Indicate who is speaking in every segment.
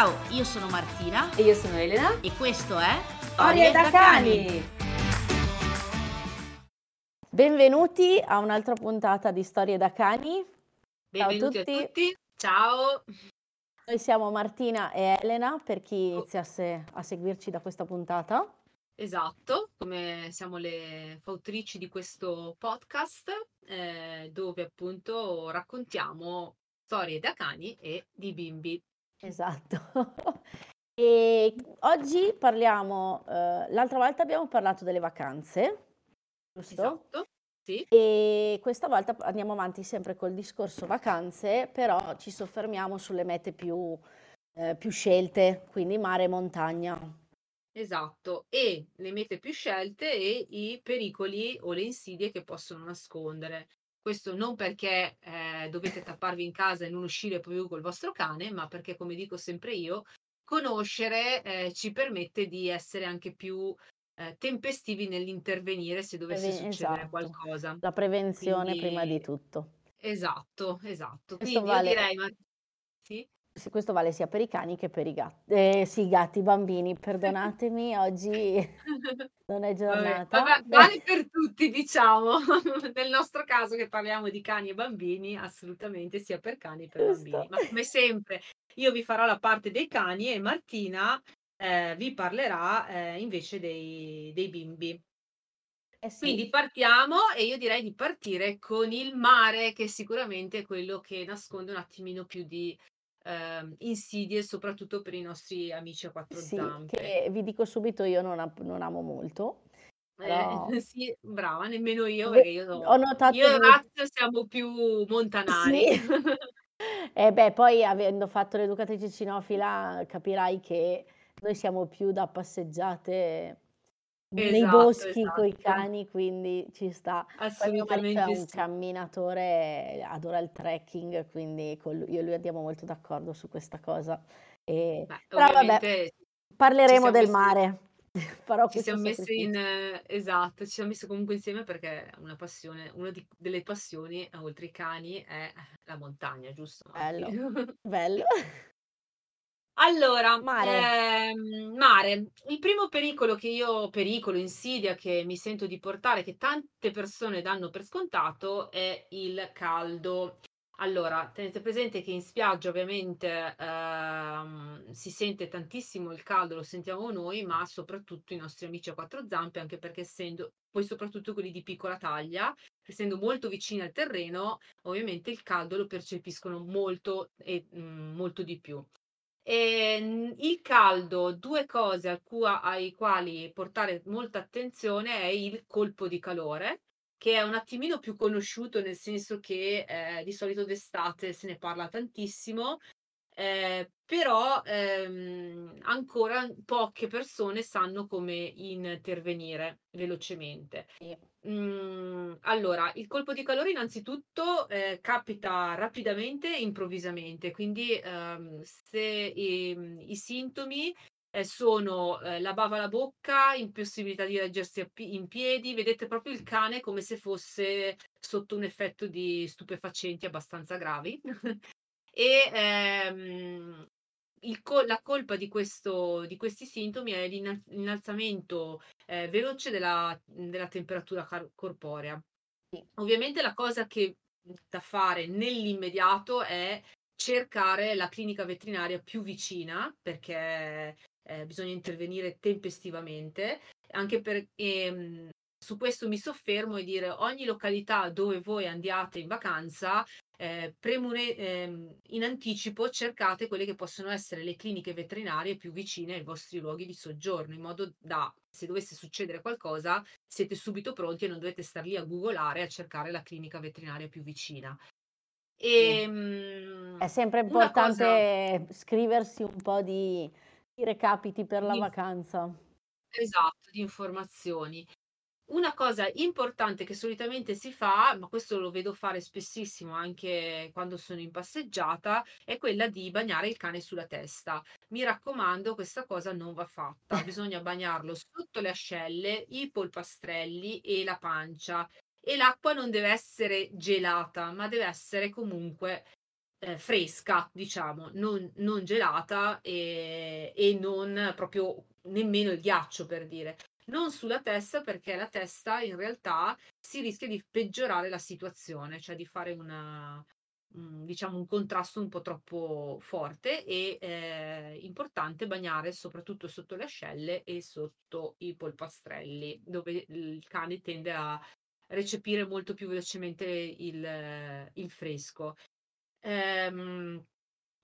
Speaker 1: Ciao, io sono Martina
Speaker 2: E io sono Elena.
Speaker 1: e questo è
Speaker 2: Storie da cani.
Speaker 3: Benvenuti a un'altra puntata di Storie da cani.
Speaker 1: Benvenuti
Speaker 3: tutti.
Speaker 1: a tutti. Ciao.
Speaker 3: Noi siamo Martina e Elena per chi
Speaker 1: Oh.
Speaker 3: iniziasse a seguirci da questa puntata.
Speaker 1: Esatto, come siamo le fautrici di questo podcast eh, dove appunto raccontiamo storie da cani e di bimbi.
Speaker 3: Esatto. E oggi parliamo, eh, l'altra volta abbiamo parlato delle vacanze, giusto?
Speaker 1: Esatto. Sì,
Speaker 3: E questa volta andiamo avanti sempre col discorso vacanze, però ci soffermiamo sulle mete più, eh, più scelte, quindi mare e montagna.
Speaker 1: esatto. E le mete più scelte e i pericoli o le insidie che possono nascondere. Questo non perché eh, dovete tapparvi in casa e non uscire più col vostro cane, ma perché, come dico sempre io, conoscere eh, ci permette di essere anche più eh, tempestivi nell'intervenire se dovesse
Speaker 3: Preven-
Speaker 1: succedere
Speaker 3: esatto.
Speaker 1: qualcosa.
Speaker 3: La prevenzione prima di
Speaker 1: Quindi,
Speaker 3: tutto.
Speaker 1: esatto, esatto.
Speaker 3: Questo
Speaker 1: Quindi io
Speaker 3: vale,
Speaker 1: direi, ma sì?
Speaker 3: Questo vale sia per i cani che per i gatti. Eh, sì, gatti, bambini, perdonatemi, oggi non è
Speaker 1: Vabbè,
Speaker 3: giornata.
Speaker 1: vabbè, vale per tutti, diciamo. Nel nostro caso che parliamo di cani e bambini, assolutamente sia per cani che per
Speaker 3: Giusto.
Speaker 1: bambini. Ma come sempre, io vi farò la parte dei cani e Martina eh, vi parlerà eh, invece dei, dei bimbi.
Speaker 3: Eh sì,
Speaker 1: Quindi partiamo e io direi di partire con il mare, che sicuramente è quello che nasconde un attimino più di ehm, insidie, soprattutto per i nostri amici a quattro
Speaker 3: sì,
Speaker 1: zampe.
Speaker 3: che vi dico subito io non, ap- non amo molto, però
Speaker 1: Eh, sì, brava, nemmeno io, perché io,
Speaker 3: ho notato
Speaker 1: io e. Orazio siamo più montanari.
Speaker 3: Sì. E beh, poi avendo fatto l'educatrice cinofila capirai che noi siamo più da passeggiate nei
Speaker 1: Esatto,
Speaker 3: boschi con i
Speaker 1: esatto,
Speaker 3: cani, quindi ci sta. Poi mio marito è
Speaker 1: assolutamente
Speaker 3: un
Speaker 1: sì.
Speaker 3: camminatore, adora il trekking, quindi con lui- io e lui andiamo molto d'accordo su questa cosa. E-
Speaker 1: Beh,
Speaker 3: Però vabbè,
Speaker 1: ovviamente ci
Speaker 3: parleremo
Speaker 1: siamo
Speaker 3: del
Speaker 1: messi,
Speaker 3: mare. Farò
Speaker 1: ci
Speaker 3: questo
Speaker 1: siamo messi in,
Speaker 3: sacrificio.
Speaker 1: eh, esatto, ci siamo messi comunque insieme perché è una passione, una di- delle passioni, eh, oltre i cani, è la montagna, giusto?
Speaker 3: Bello, bello.
Speaker 1: Allora,
Speaker 3: Mare.
Speaker 1: ehm, mare, il primo pericolo che io, pericolo, insidia che mi sento di portare, che tante persone danno per scontato, è il caldo. Allora, tenete presente che in spiaggia ovviamente ehm, si sente tantissimo il caldo, lo sentiamo noi, ma soprattutto i nostri amici a quattro zampe, anche perché essendo, poi soprattutto quelli di piccola taglia, essendo molto vicini al terreno, ovviamente il caldo lo percepiscono molto e mm, molto di più. Ehm, il caldo, due cose al cui- ai quali portare molta attenzione è il colpo di calore, che è un attimino più conosciuto, nel senso che eh, di solito d'estate se ne parla tantissimo, eh, però ehm, ancora poche persone sanno come intervenire velocemente. Mm, allora, il colpo di calore innanzitutto eh, capita rapidamente e improvvisamente, quindi ehm, se i, i sintomi eh, sono eh, la bava alla bocca, impossibilità di reggersi pi- in piedi, vedete proprio il cane come se fosse sotto un effetto di stupefacenti abbastanza gravi. E ehm, co- la colpa di, questo, di questi sintomi è l'innal- l'innalzamento eh, veloce della, della temperatura car- corporea.
Speaker 3: Sì.
Speaker 1: Ovviamente la cosa che da fare nell'immediato è cercare la clinica veterinaria più vicina perché eh, bisogna intervenire tempestivamente, anche per, ehm, su questo mi soffermo e dire ogni località dove voi andiate in vacanza, eh, premure- ehm, in anticipo cercate quelle che possono essere le cliniche veterinarie più vicine ai vostri luoghi di soggiorno, in modo da, se dovesse succedere qualcosa, siete subito pronti e non dovete star lì a googolare a cercare la clinica veterinaria più vicina. E,
Speaker 3: È sempre
Speaker 1: una cosa,
Speaker 3: importante scriversi un po' di, di recapiti per la
Speaker 1: di-
Speaker 3: vacanza.
Speaker 1: esatto, di informazioni. Una cosa importante che solitamente si fa, ma questo lo vedo fare spessissimo anche quando sono in passeggiata, è quella di bagnare il cane sulla testa. Mi raccomando, questa cosa non va fatta. Bisogna bagnarlo sotto le ascelle, i polpastrelli e la pancia. E l'acqua non deve essere gelata, ma deve essere comunque eh, fresca, diciamo, non, non gelata e, e non proprio nemmeno il ghiaccio per dire non sulla testa perché la testa in realtà si rischia di peggiorare la situazione, cioè di fare una, diciamo un contrasto un po' troppo forte e eh, importante bagnare soprattutto sotto le ascelle e sotto i polpastrelli dove il cane tende a recepire molto più velocemente il, il fresco. Ehm,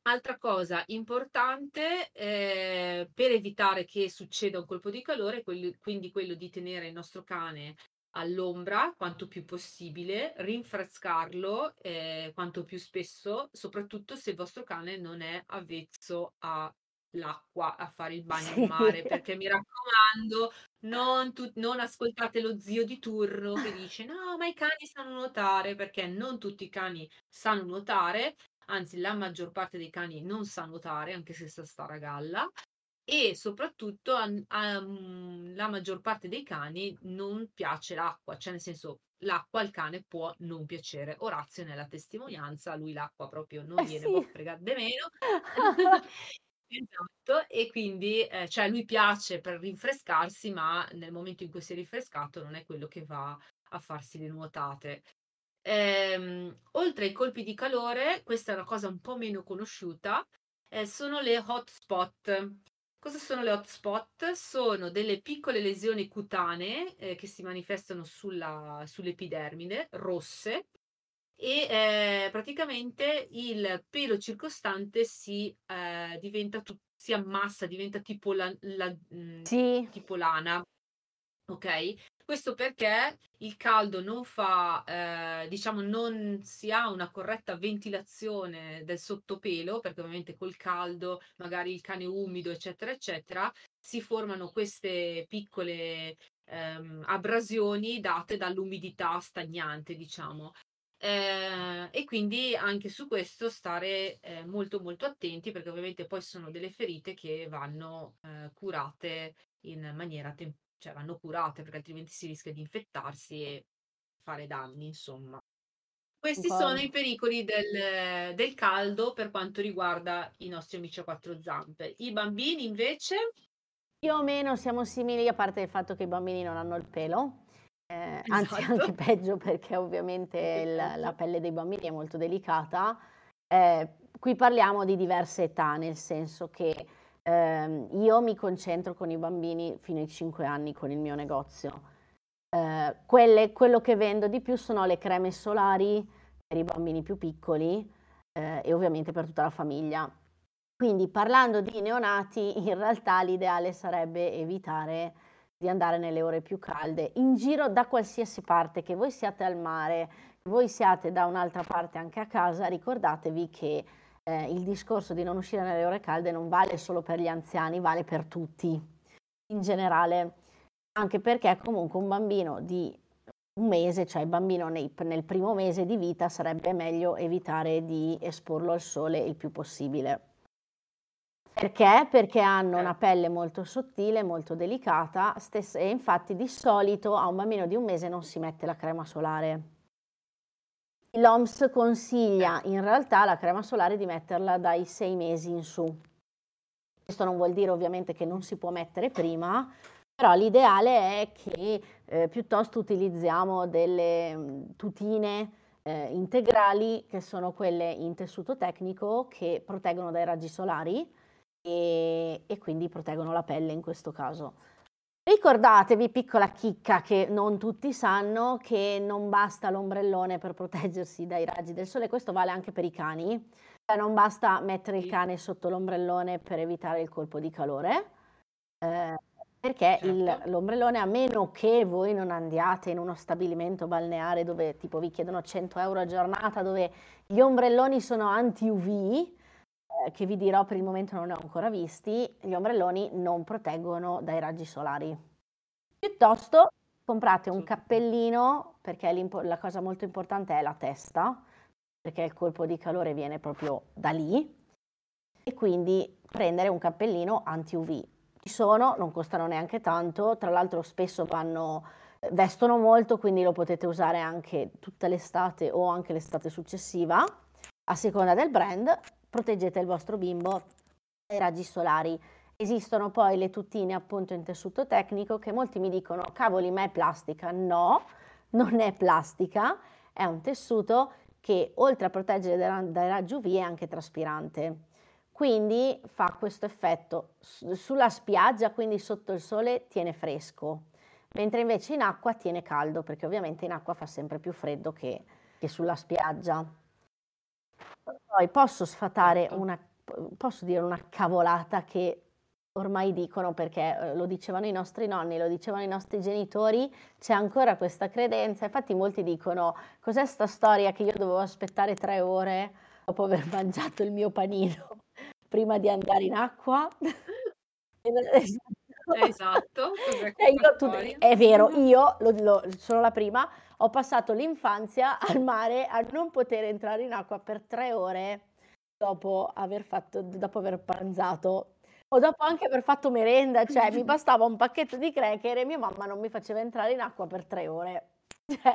Speaker 1: Altra cosa importante, eh, per evitare che succeda un colpo di calore, quello, quindi quello di tenere il nostro cane all'ombra quanto più possibile, rinfrescarlo eh, quanto più spesso, soprattutto se il vostro cane non è avvezzo all'acqua, a fare il bagno sì. in mare, perché mi raccomando, non, tu, non ascoltate lo zio di turno che dice no, ma i cani sanno nuotare, perché non tutti i cani sanno nuotare anzi la maggior parte dei cani non sa nuotare, anche se sa stare a galla, e soprattutto a, a, mm, la maggior parte dei cani non piace l'acqua, cioè nel senso l'acqua al cane può non piacere. Orazio nella testimonianza, lui l'acqua proprio non
Speaker 3: eh
Speaker 1: gliene
Speaker 3: sì.
Speaker 1: può fregare di meno. esatto, e quindi eh, cioè lui piace per rinfrescarsi, ma nel momento in cui si è rinfrescato non è quello che va a farsi le nuotate. Ehm, oltre ai colpi di calore, questa è una cosa un po' meno conosciuta, eh, sono le hotspot. Cosa sono le hotspot? Sono delle piccole lesioni cutanee eh, che si manifestano sulla, sull'epidermide, rosse, e eh, praticamente il pelo circostante si eh, diventa tu- si ammassa, diventa tipo, la, la, mm,
Speaker 3: sì.
Speaker 1: tipo lana. Ok? Questo perché il caldo non fa, eh, diciamo, non si ha una corretta ventilazione del sottopelo, perché ovviamente col caldo, magari il cane umido, eccetera, eccetera, si formano queste piccole ehm, abrasioni date dall'umidità stagnante, diciamo. Eh, e quindi anche su questo stare eh, molto molto attenti perché ovviamente poi sono delle ferite che vanno eh, curate in maniera temporanea cioè vanno curate perché altrimenti si rischia di infettarsi e fare danni, insomma. Questi
Speaker 3: Wow.
Speaker 1: sono i pericoli del, del caldo per quanto riguarda i nostri amici a quattro zampe. I bambini invece
Speaker 3: Più o meno siamo simili, a parte il fatto che i bambini non hanno il pelo, eh, anzi
Speaker 1: Esatto.
Speaker 3: anche peggio perché ovviamente il- la pelle dei bambini è molto delicata. Eh, qui parliamo di diverse età, nel senso che ehm, io mi concentro con i bambini fino ai 5 anni con il mio negozio. Eh, quelle- quello che vendo di più sono le creme solari per i bambini più piccoli eh, e ovviamente per tutta la famiglia. Quindi parlando di neonati, in realtà l'ideale sarebbe evitare di andare nelle ore più calde, in giro da qualsiasi parte, che voi siate al mare, che voi siate da un'altra parte anche a casa, ricordatevi che eh, il discorso di non uscire nelle ore calde non vale solo per gli anziani, vale per tutti in generale, anche perché comunque un bambino di un mese, cioè il bambino nei, nel primo mese di vita, sarebbe meglio evitare di esporlo al sole il più possibile. Perché? Perché hanno una pelle molto sottile, molto delicata stessa, e infatti di solito a un bambino di un mese non si mette la crema solare. L'OMS consiglia in realtà la crema solare di metterla dai sei mesi in su. Questo non vuol dire ovviamente che non si può mettere prima, però l'ideale è che eh, piuttosto utilizziamo delle mm, tutine eh, integrali che sono quelle in tessuto tecnico che proteggono dai raggi solari e, e quindi proteggono la pelle in questo caso. Ricordatevi, piccola chicca che non tutti sanno, che non basta l'ombrellone per proteggersi dai raggi del sole, questo vale anche per i cani, cioè non basta mettere il cane sotto l'ombrellone per evitare il colpo di calore, eh, perché
Speaker 1: Certo.
Speaker 3: il- l'ombrellone, a meno che voi non andiate in uno stabilimento balneare dove tipo vi chiedono 100 euro a giornata, dove gli ombrelloni sono anti-UV, che vi dirò per il momento non ne ho ancora visti, gli ombrelloni non proteggono dai raggi solari. Piuttosto comprate un cappellino, perché la cosa molto importante è la testa, perché il colpo di calore viene proprio da lì, e quindi prendere un cappellino anti-UV. Ci sono, non costano neanche tanto, tra l'altro spesso vanno, eh, vestono molto, quindi lo potete usare anche tutta l'estate o anche l'estate successiva. a seconda del brand, proteggete il vostro bimbo dai raggi solari. Esistono poi le tutine appunto in tessuto tecnico che molti mi dicono cavoli ma è plastica. No, non è plastica, è un tessuto che oltre a proteggere dai raggi UV è anche traspirante. Quindi fa questo effetto sulla spiaggia, quindi sotto il sole tiene fresco, mentre invece in acqua tiene caldo, perché ovviamente in acqua fa sempre più freddo che, che sulla spiaggia. Poi posso sfatare certo. una, posso dire una cavolata che ormai dicono perché eh, lo dicevano i nostri nonni, lo dicevano i nostri genitori, c'è ancora questa credenza. Infatti molti dicono cos'è sta storia che io dovevo aspettare tre ore dopo aver mangiato il mio panino prima di andare in acqua?
Speaker 1: Esatto,
Speaker 3: eh, io, tu, è vero, io lo, lo, sono la prima, ho passato l'infanzia al mare a non poter entrare in acqua per tre ore dopo aver, fatto, dopo aver pranzato. O dopo anche aver fatto merenda, cioè mi bastava un pacchetto di cracker e mia mamma non mi faceva entrare in acqua per tre ore. Cioè,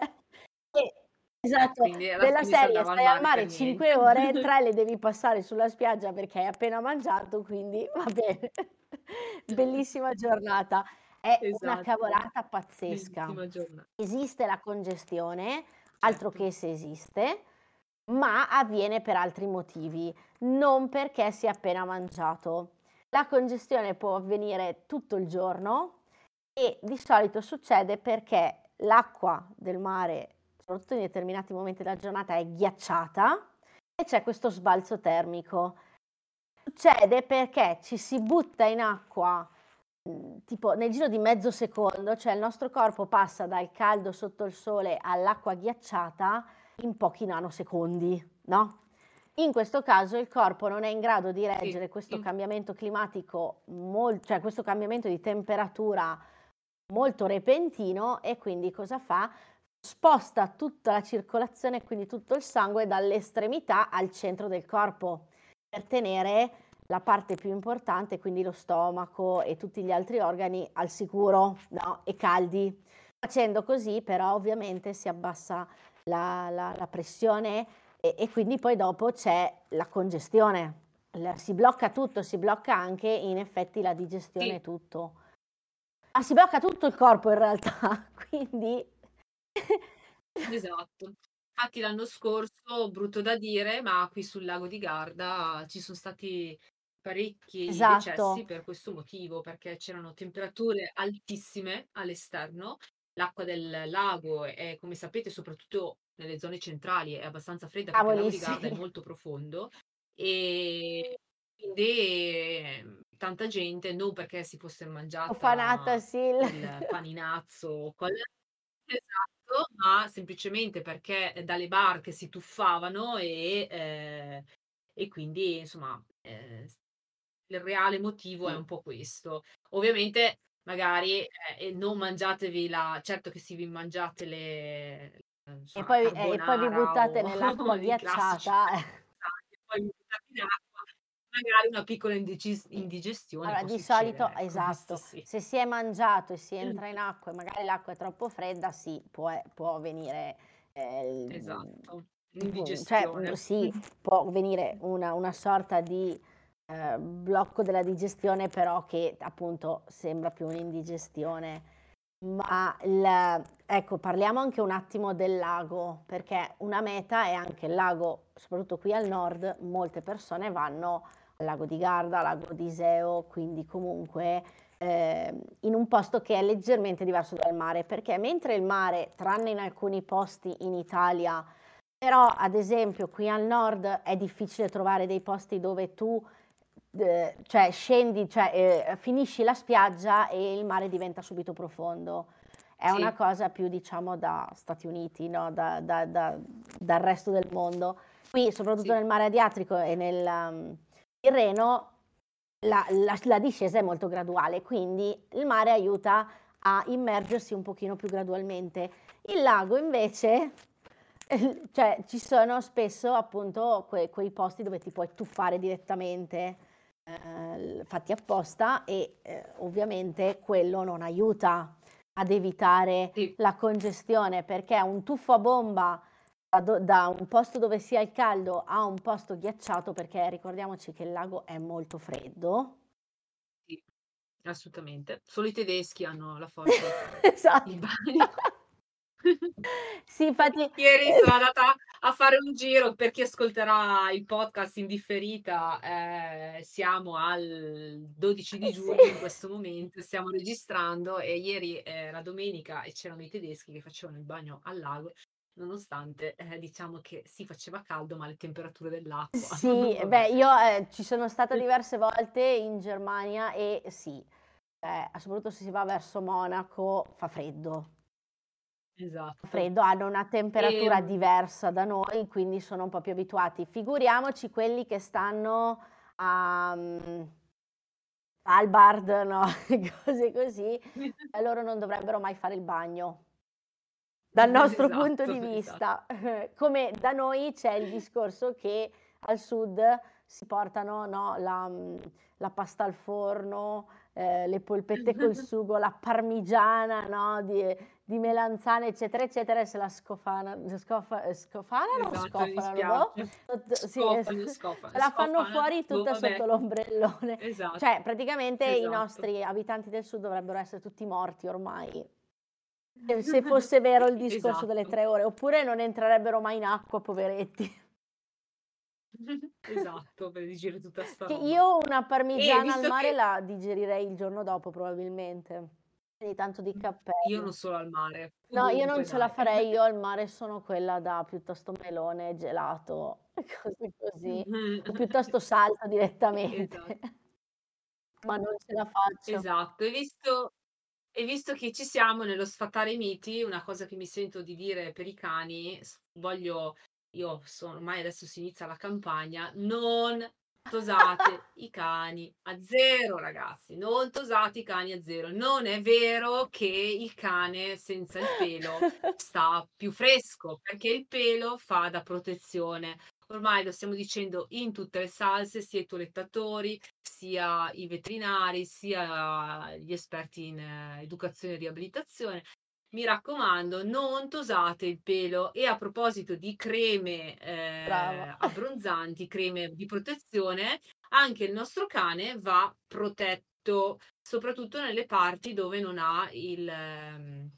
Speaker 3: e, esatto, eh, della serie stai al mare 5 ore, 3 le devi passare sulla spiaggia perché hai appena mangiato, quindi va bene. Bellissima giornata. È esatto. una cavolata pazzesca. Esiste la congestione, altro certo. che se esiste, ma avviene per altri motivi, non perché si è appena mangiato. La congestione può avvenire tutto il giorno e di solito succede perché l'acqua del mare, soprattutto in determinati momenti della giornata, è ghiacciata e c'è questo sbalzo termico. Succede perché ci si butta in acqua mm, tipo nel giro di mezzo secondo, cioè il nostro corpo passa dal caldo sotto il sole all'acqua ghiacciata in pochi nanosecondi, no? In questo caso il corpo non è in grado di reggere questo cambiamento climatico, molto, cioè questo cambiamento di temperatura molto repentino e quindi cosa fa? Sposta tutta la circolazione, quindi tutto il sangue dall'estremità al centro del corpo per tenere la parte più importante, quindi lo stomaco e tutti gli altri organi al sicuro no? e caldi. Facendo così però ovviamente si abbassa la, la, la pressione e, e quindi poi dopo c'è la congestione, si blocca tutto, si blocca anche in effetti la digestione sì. tutto. Ma si blocca tutto il corpo in realtà, quindi...
Speaker 1: esatto. Infatti l'anno scorso, brutto da dire, ma qui sul lago di Garda ci sono stati parecchi esatto. decessi per questo motivo, perché c'erano temperature altissime all'esterno, l'acqua del lago è, come sapete, soprattutto nelle zone centrali è abbastanza fredda perché il lago di Garda è molto profondo e quindi ehm, tanta gente, non perché si fosse mangiata
Speaker 3: sì.
Speaker 1: il paninazzo con esatto, ma semplicemente perché dalle barche si tuffavano e, eh, e quindi insomma eh, il reale motivo è un po' questo. Ovviamente magari eh, non mangiatevi la, certo che se vi mangiate le,
Speaker 3: e poi, eh, e poi vi buttate nell'acqua ghiacciata.
Speaker 1: e poi vi buttate in acqua, magari una piccola indiges- indigestione.
Speaker 3: Allora, di succedere, solito, ecco, esatto, sì. se si è mangiato e si entra in acqua e magari l'acqua è troppo fredda, sì, può, può venire...
Speaker 1: Eh, esatto, indigestione.
Speaker 3: Cioè, sì, può venire una, una sorta di eh, blocco della digestione, però che appunto sembra più un'indigestione ma il, ecco, parliamo anche un attimo del lago, perché una meta è anche il lago, soprattutto qui al nord, molte persone vanno lago di Garda, lago di Iseo, quindi comunque eh, in un posto che è leggermente diverso dal mare, perché mentre il mare, tranne in alcuni posti in Italia, però ad esempio qui al nord è difficile trovare dei posti dove tu eh, cioè scendi, cioè, eh, finisci la spiaggia e il mare diventa subito profondo. È sì. una cosa più, diciamo, da Stati Uniti, no? da, da, da, dal resto del mondo. Qui, soprattutto sì. nel mare Adriatico e nel um, Tirreno, la, la, la, discesa è molto graduale, quindi il mare aiuta a immergersi un pochino più gradualmente. Il lago invece, cioè ci sono spesso appunto que, quei posti dove ti puoi tuffare direttamente eh, fatti apposta e eh, ovviamente quello non aiuta ad evitare sì. la congestione perché un tuffo a bomba da, un posto dove sia il caldo a un posto ghiacciato, perché ricordiamoci che il lago è molto freddo.
Speaker 1: Sì, assolutamente. Solo i tedeschi hanno la forza di fare
Speaker 3: esatto. Sì, infatti
Speaker 1: Ieri sono andata a fare un giro per chi ascolterà il podcast in differita. Eh, siamo al 12 di
Speaker 3: Eh,
Speaker 1: giugno in questo momento, stiamo registrando e ieri era domenica e c'erano i tedeschi che facevano il bagno al lago, nonostante eh, diciamo che si faceva caldo, ma le temperature dell'acqua.
Speaker 3: Sì, beh, io eh, ci sono stata diverse volte in Germania e sì, eh, soprattutto se si va verso Monaco fa freddo.
Speaker 1: Esatto.
Speaker 3: Freddo, hanno una temperatura
Speaker 1: E,
Speaker 3: diversa da noi, quindi sono un po' più abituati. Figuriamoci quelli che stanno a mm, Svalbard, no? Cose così, loro non dovrebbero mai fare il bagno. Dal nostro punto
Speaker 1: esatto,
Speaker 3: di
Speaker 1: esatto.
Speaker 3: vista, come da noi c'è il discorso che al sud si portano no, la, mm, la pasta al forno, eh, le polpette col sugo, la parmigiana no, di, di melanzane, eccetera, eccetera, e se la scofana, scofa, eh, scofanano
Speaker 1: Esatto, mi
Speaker 3: scofanano, boh? sì,
Speaker 1: Scofano,
Speaker 3: la fanno fuori
Speaker 1: Boh,
Speaker 3: tutta
Speaker 1: vabbè.
Speaker 3: sotto l'ombrellone.
Speaker 1: Esatto,
Speaker 3: Cioè, praticamente i
Speaker 1: esatto.
Speaker 3: nostri abitanti del sud dovrebbero essere tutti morti ormai. Se- Se fosse vero il discorso delle
Speaker 1: Esatto.
Speaker 3: tre ore, oppure non entrerebbero mai in acqua, poveretti.
Speaker 1: Esatto, per digerire tutta sta roba.
Speaker 3: io una parmigiana al mare
Speaker 1: che
Speaker 3: la digerirei il giorno dopo, probabilmente. Di tanto di
Speaker 1: io
Speaker 3: cappello.
Speaker 1: non solo al mare,
Speaker 3: No, io non ce la
Speaker 1: dai.
Speaker 3: farei, io al mare sono quella da piuttosto melone, gelato, cose così, o piuttosto salto direttamente.
Speaker 1: Esatto.
Speaker 3: Ma non ce la faccio.
Speaker 1: Esatto, e visto e visto che ci siamo nello sfatare i miti, una cosa che mi sento di dire per i cani, voglio io sono ormai adesso si inizia la campagna, non tosate i cani a 0 ragazzi, non tosate i cani a 0. Non è vero che il cane senza il pelo sta più fresco, perché il pelo fa da protezione. Ormai lo stiamo dicendo in tutte le salse, sia i toilettatori, sia i veterinari, sia gli esperti in eh, educazione e riabilitazione. Mi raccomando, non tosate il pelo. E a proposito di creme eh, abbronzanti, creme di protezione, anche il nostro cane va protetto, soprattutto nelle parti dove non ha il ehm,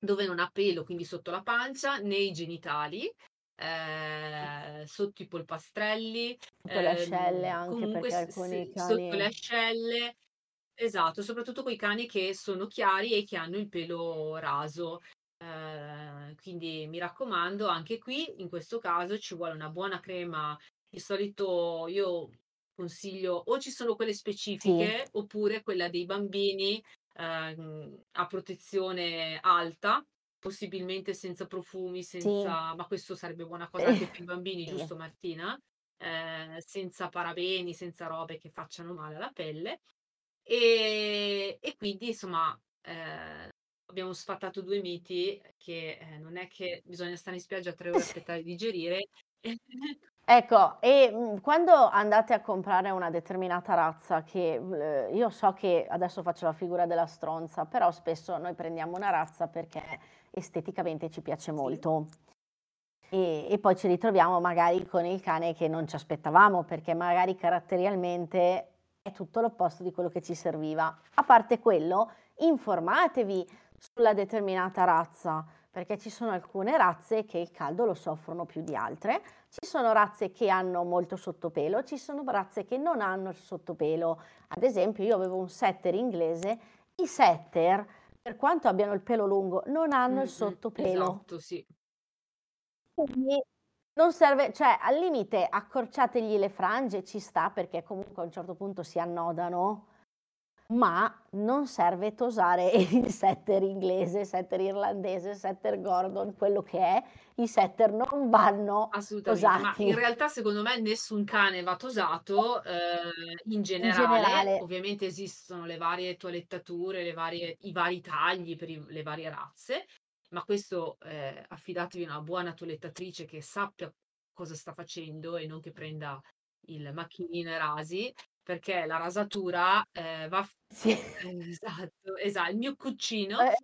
Speaker 1: dove non ha pelo, quindi sotto la pancia, nei genitali, eh, sotto i polpastrelli,
Speaker 3: Sotto le ascelle
Speaker 1: ehm,
Speaker 3: anche,
Speaker 1: comunque
Speaker 3: alcuni
Speaker 1: sì, sotto le
Speaker 3: cani...
Speaker 1: ascelle, esatto, soprattutto quei cani che sono chiari e che hanno il pelo raso. Eh, quindi mi raccomando, anche qui in questo caso ci vuole una buona crema. Di solito io consiglio o ci sono quelle
Speaker 3: Sì,
Speaker 1: specifiche oppure quella dei bambini ehm, a protezione alta, possibilmente senza profumi,
Speaker 3: sì.
Speaker 1: senza, ma questo sarebbe buona cosa anche per i bambini,
Speaker 3: Sì.
Speaker 1: giusto Martina? Eh, senza parabeni, senza robe che facciano male alla pelle. E, e quindi insomma eh, abbiamo sfatato due miti che eh, non è che bisogna stare in spiaggia tre ore a aspettare di digerire.
Speaker 3: Ecco, e mm, quando andate a comprare una determinata razza, che eh, io so che adesso faccio la figura della stronza, però spesso noi prendiamo una razza perché esteticamente ci piace molto. E, e poi ci ritroviamo magari con il cane che non ci aspettavamo, perché magari caratterialmente è tutto l'opposto di quello che ci serviva. A parte quello, informatevi sulla determinata razza, perché ci sono alcune razze che il caldo lo soffrono più di altre, ci sono razze che hanno molto sottopelo, ci sono razze che non hanno il sottopelo. Ad esempio, io avevo un setter inglese, i setter, per quanto abbiano il pelo lungo, non hanno il
Speaker 1: Mm, mm,
Speaker 3: sottopelo.
Speaker 1: esatto, sì.
Speaker 3: Quindi non serve, cioè al limite accorciategli le frange, ci sta perché comunque a un certo punto si annodano, ma non serve tosare il setter inglese, setter irlandese, setter Gordon, quello che è, i setter non vanno
Speaker 1: Assolutamente, ma in
Speaker 3: tosati
Speaker 1: realtà secondo me nessun cane va tosato eh, in
Speaker 3: in
Speaker 1: generale.
Speaker 3: generale.
Speaker 1: Ovviamente esistono le varie toilettature, le varie- i vari tagli per i- le varie razze, ma questo eh, affidatevi a una buona toilettatrice che sappia cosa sta facendo e non che prenda il macchinino e rasi, perché la rasatura eh, va...
Speaker 3: Sì.
Speaker 1: Esatto, esatto, il mio cuccino
Speaker 3: Eh,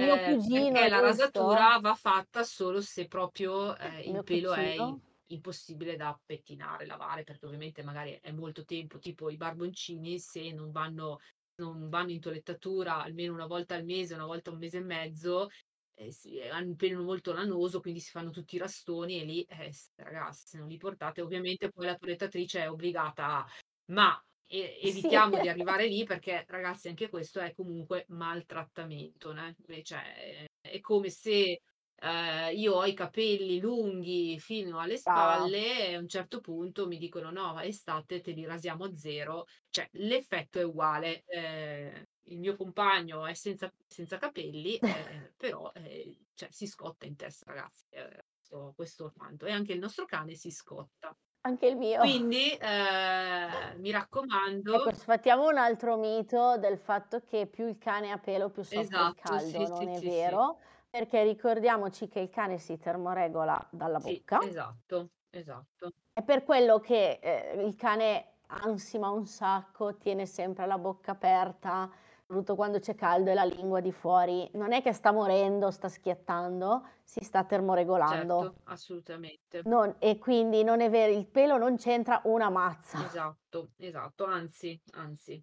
Speaker 3: mio
Speaker 1: eh,
Speaker 3: cugino,
Speaker 1: perché la rasatura va fatta solo se proprio eh,
Speaker 3: Il
Speaker 1: il pelo è
Speaker 3: cugino.
Speaker 1: in- impossibile da pettinare, lavare, perché ovviamente magari è molto tempo, tipo i barboncini, se non vanno, non vanno in toilettatura almeno una volta al mese, una volta un mese e mezzo, eh, eh, hanno un pelo molto lanoso, quindi si fanno tutti i rastoni e lì, eh, ragazzi, se non li portate, ovviamente poi la toilettatrice è obbligata a... Ma e-
Speaker 3: Sì.
Speaker 1: evitiamo di arrivare lì perché, ragazzi, anche questo è comunque maltrattamento, né? Cioè, è- come se eh, io ho i capelli lunghi fino alle spalle e a un certo punto mi dicono no, estate te li rasiamo a zero. Cioè, l'effetto è uguale. eh, il mio compagno è senza, senza capelli, eh, però eh, cioè, si scotta in testa, ragazzi. eh, questo, questo quanto. E anche il nostro cane si scotta.
Speaker 3: Anche il mio.
Speaker 1: Quindi eh, mi raccomando,
Speaker 3: Ecco, sfattiamo un altro mito del fatto che più il cane ha pelo più soffre il
Speaker 1: esatto,
Speaker 3: caldo.
Speaker 1: sì,
Speaker 3: Non
Speaker 1: sì,
Speaker 3: è
Speaker 1: sì,
Speaker 3: vero, perché ricordiamoci che il cane si termoregola dalla bocca.
Speaker 1: esatto, esatto.
Speaker 3: È per quello che eh, il cane ansima un sacco, tiene sempre la bocca aperta, soprattutto quando c'è caldo e la lingua di fuori. Non è che sta morendo, sta schiattando, si sta termoregolando.
Speaker 1: Certo, assolutamente.
Speaker 3: Non- e quindi non è vero, il pelo non c'entra una mazza.
Speaker 1: Esatto, esatto, anzi, anzi.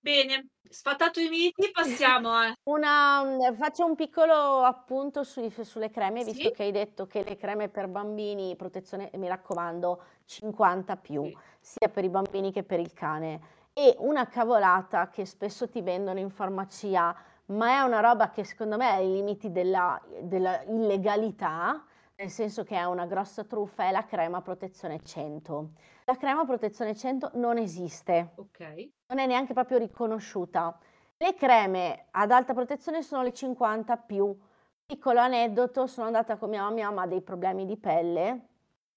Speaker 1: Bene, sfatato i miti, passiamo a...
Speaker 3: Una, mm, faccio un piccolo appunto sui- sulle creme, visto
Speaker 1: Sì,
Speaker 3: che hai detto che le creme per bambini, protezione, mi raccomando, 50 più,
Speaker 1: sì,
Speaker 3: sia per i bambini che per il cane. E una cavolata che spesso ti vendono in farmacia, ma è una roba che secondo me è ai limiti della, della illegalità, nel senso che è una grossa truffa, è la crema protezione 100. La crema protezione 100 non esiste
Speaker 1: ok,
Speaker 3: non è neanche proprio riconosciuta. Le creme ad alta protezione sono le 50 più. Piccolo aneddoto, sono andata con mia mamma, mia mamma ha dei problemi di pelle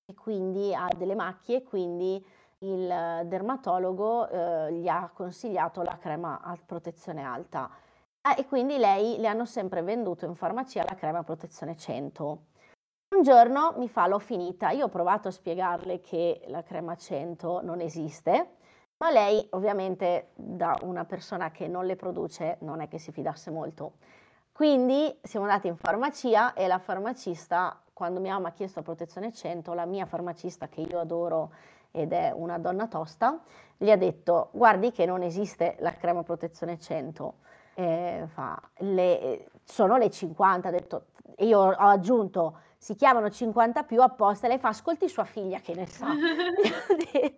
Speaker 3: e quindi ha delle macchie, quindi il eh, dermatologo eh, gli ha consigliato la crema a protezione alta. Ah, e quindi lei le hanno sempre venduto in farmacia la crema protezione 100. Un giorno mi fa l'ho finita, io ho provato a spiegarle che la crema 100 non esiste, ma lei ovviamente da una persona che non le produce non è che si fidasse molto. Quindi siamo andati in farmacia e la farmacista, quando mia mamma ha chiesto protezione 100, la mia farmacista che io adoro ed è una donna tosta, gli ha detto guardi che non esiste la crema protezione 100. E fa, le, sono le 50, ha detto, io ho aggiunto si chiamano 50 più apposta, lei fa ascolti sua figlia che ne sa, e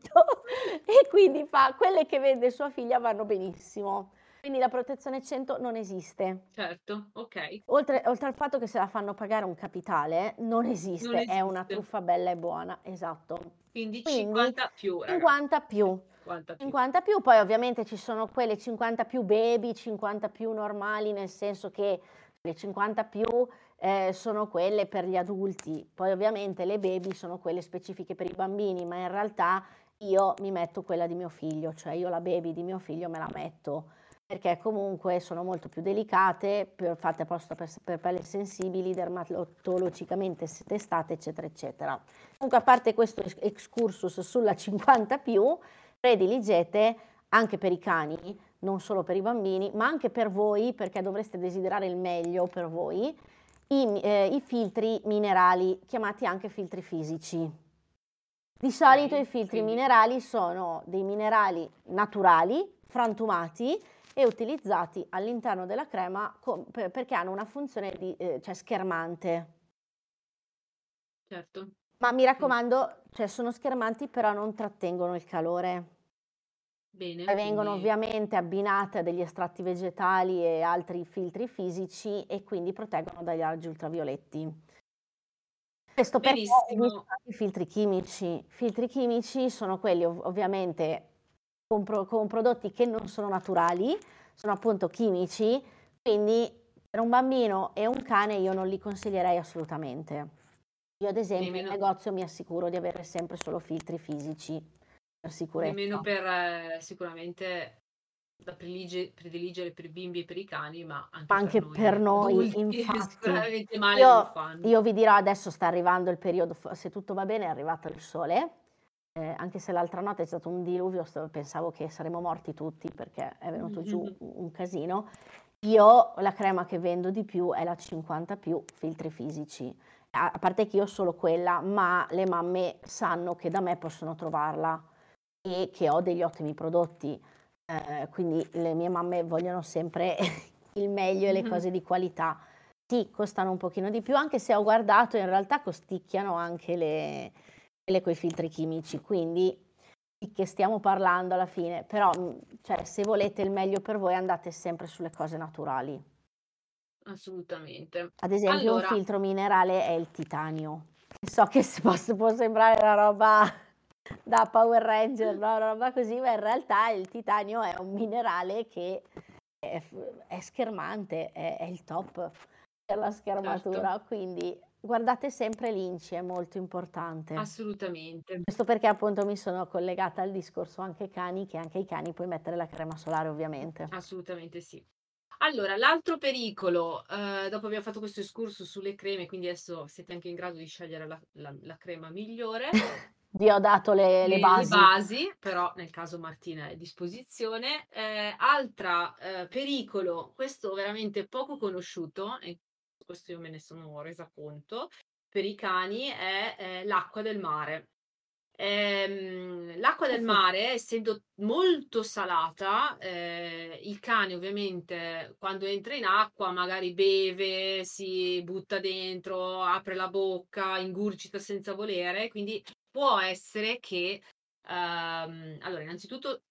Speaker 3: quindi fa quelle che vende sua figlia vanno benissimo. Quindi la protezione 100 non esiste.
Speaker 1: certo, ok,
Speaker 3: Oltre, oltre al fatto che se la fanno pagare un capitale, non esiste,
Speaker 1: non
Speaker 3: è una
Speaker 1: esiste.
Speaker 3: truffa bella e buona, esatto.
Speaker 1: Quindi
Speaker 3: Quindi
Speaker 1: 50 più, ragazzi,
Speaker 3: 50 più.
Speaker 1: 50 più.
Speaker 3: 50 più, poi ovviamente ci sono quelle 50 più baby, 50 più normali, nel senso che le 50 più eh, sono quelle per gli adulti, poi ovviamente le baby sono quelle specifiche per i bambini, ma in realtà io mi metto quella di mio figlio, cioè io la baby di mio figlio me la metto perché comunque sono molto più delicate, per- fatte apposta per, per pelle sensibili, dermatologicamente testate, eccetera, eccetera. Comunque, a parte questo ex- excursus sulla 50 più, prediligete anche per i cani, non solo per i bambini, ma anche per voi, perché dovreste desiderare il meglio per voi, i, eh, i filtri minerali, chiamati anche filtri fisici. Di solito i filtri minerali sono dei minerali naturali, frantumati e utilizzati all'interno della crema per- perché hanno una funzione di, eh, cioè schermante.
Speaker 1: Certo,
Speaker 3: Ma mi raccomando, cioè sono schermanti però non trattengono il calore.
Speaker 1: bene,
Speaker 3: Poi vengono
Speaker 1: quindi
Speaker 3: ovviamente abbinate a degli estratti vegetali e altri filtri fisici e quindi proteggono dagli raggi ultravioletti. Questo perché
Speaker 1: benissimo,
Speaker 3: anche i filtri chimici. I filtri chimici sono quelli ov- ovviamente con, pro- con prodotti che non sono naturali, sono appunto chimici, quindi per un bambino e un cane io non li consiglierei assolutamente. Io ad esempio in
Speaker 1: nemmeno,
Speaker 3: negozio mi assicuro di avere sempre solo filtri fisici per
Speaker 1: nemmeno
Speaker 3: sicurezza.
Speaker 1: per eh, sicuramente da predilige- prediligere per i bimbi e per i cani, ma anche
Speaker 3: Ma
Speaker 1: per
Speaker 3: anche
Speaker 1: noi
Speaker 3: per noi, infatti.
Speaker 1: sicuramente male non
Speaker 3: Io, io vi dirò, adesso sta arrivando il periodo, se tutto va bene è arrivato il sole, eh, anche se l'altra notte è stato un diluvio, pensavo che saremmo morti tutti perché è venuto giù un casino. io la crema che vendo di più è la 50 più filtri fisici. A parte che io solo quella, ma le mamme sanno che da me possono trovarla e che ho degli ottimi prodotti. Eh, quindi le mie mamme vogliono sempre il meglio e le cose di qualità. Sì, costano un pochino di più, anche se ho guardato, in realtà costicchiano anche le, coi filtri chimici, quindi di che stiamo parlando alla fine, però cioè, se volete il meglio per voi andate sempre sulle cose naturali.
Speaker 1: Assolutamente.
Speaker 3: Ad esempio allora... un filtro minerale è il titanio. So che può, può sembrare una roba da Power Ranger, no? una roba così, ma in realtà il titanio è un minerale che è, è schermante, è, è, il top per la schermatura, certo. quindi guardate sempre l'INCI, è molto importante.
Speaker 1: Assolutamente.
Speaker 3: Questo perché appunto mi sono collegata al discorso anche cani, che anche i cani puoi mettere la crema solare ovviamente.
Speaker 1: Assolutamente sì. Allora, l'altro pericolo, eh, dopo abbiamo fatto questo escurso sulle creme, quindi adesso siete anche in grado di scegliere la, la, la crema migliore.
Speaker 3: Vi ho dato le, le, le, basi.
Speaker 1: le, basi. però nel caso Martina è a disposizione. Eh, altro eh, pericolo, questo veramente poco conosciuto, e questo io me ne sono resa conto, per i cani è eh, l'acqua del mare. Ehm, l'acqua del mare, essendo molto salata, eh, il cane ovviamente quando entra in acqua magari beve, si butta dentro, apre la bocca, ingurgita senza volere, quindi può essere che, ehm, allora, innanzitutto,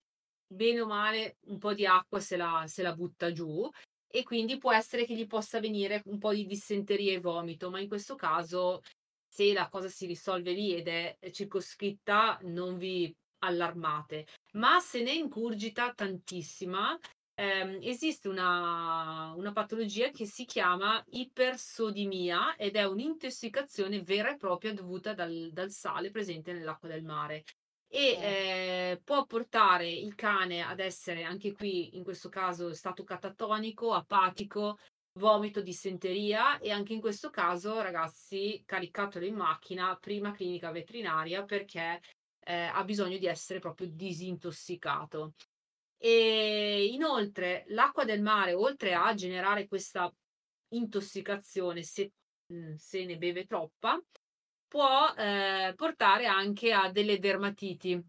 Speaker 1: bene o male, un po' di acqua se la, se la butta giù e quindi può essere che gli possa venire un po' di dissenteria e vomito, ma in questo caso, se la cosa si risolve lì ed è circoscritta, non vi allarmate. Ma se ne incurgita tantissima, ehm, esiste una, una, patologia che si chiama ipersodimia ed è un'intossicazione vera e propria dovuta dal, dal sale presente nell'acqua del mare e eh, può portare il cane ad essere anche qui in questo caso stato catatonico, apatico, vomito, dissenteria e anche in questo caso ragazzi caricatelo in macchina, prima clinica veterinaria perché eh, ha bisogno di essere proprio disintossicato. E inoltre l'acqua del mare, oltre a generare questa intossicazione se, mm, se ne beve troppa, può eh, portare anche a delle dermatiti.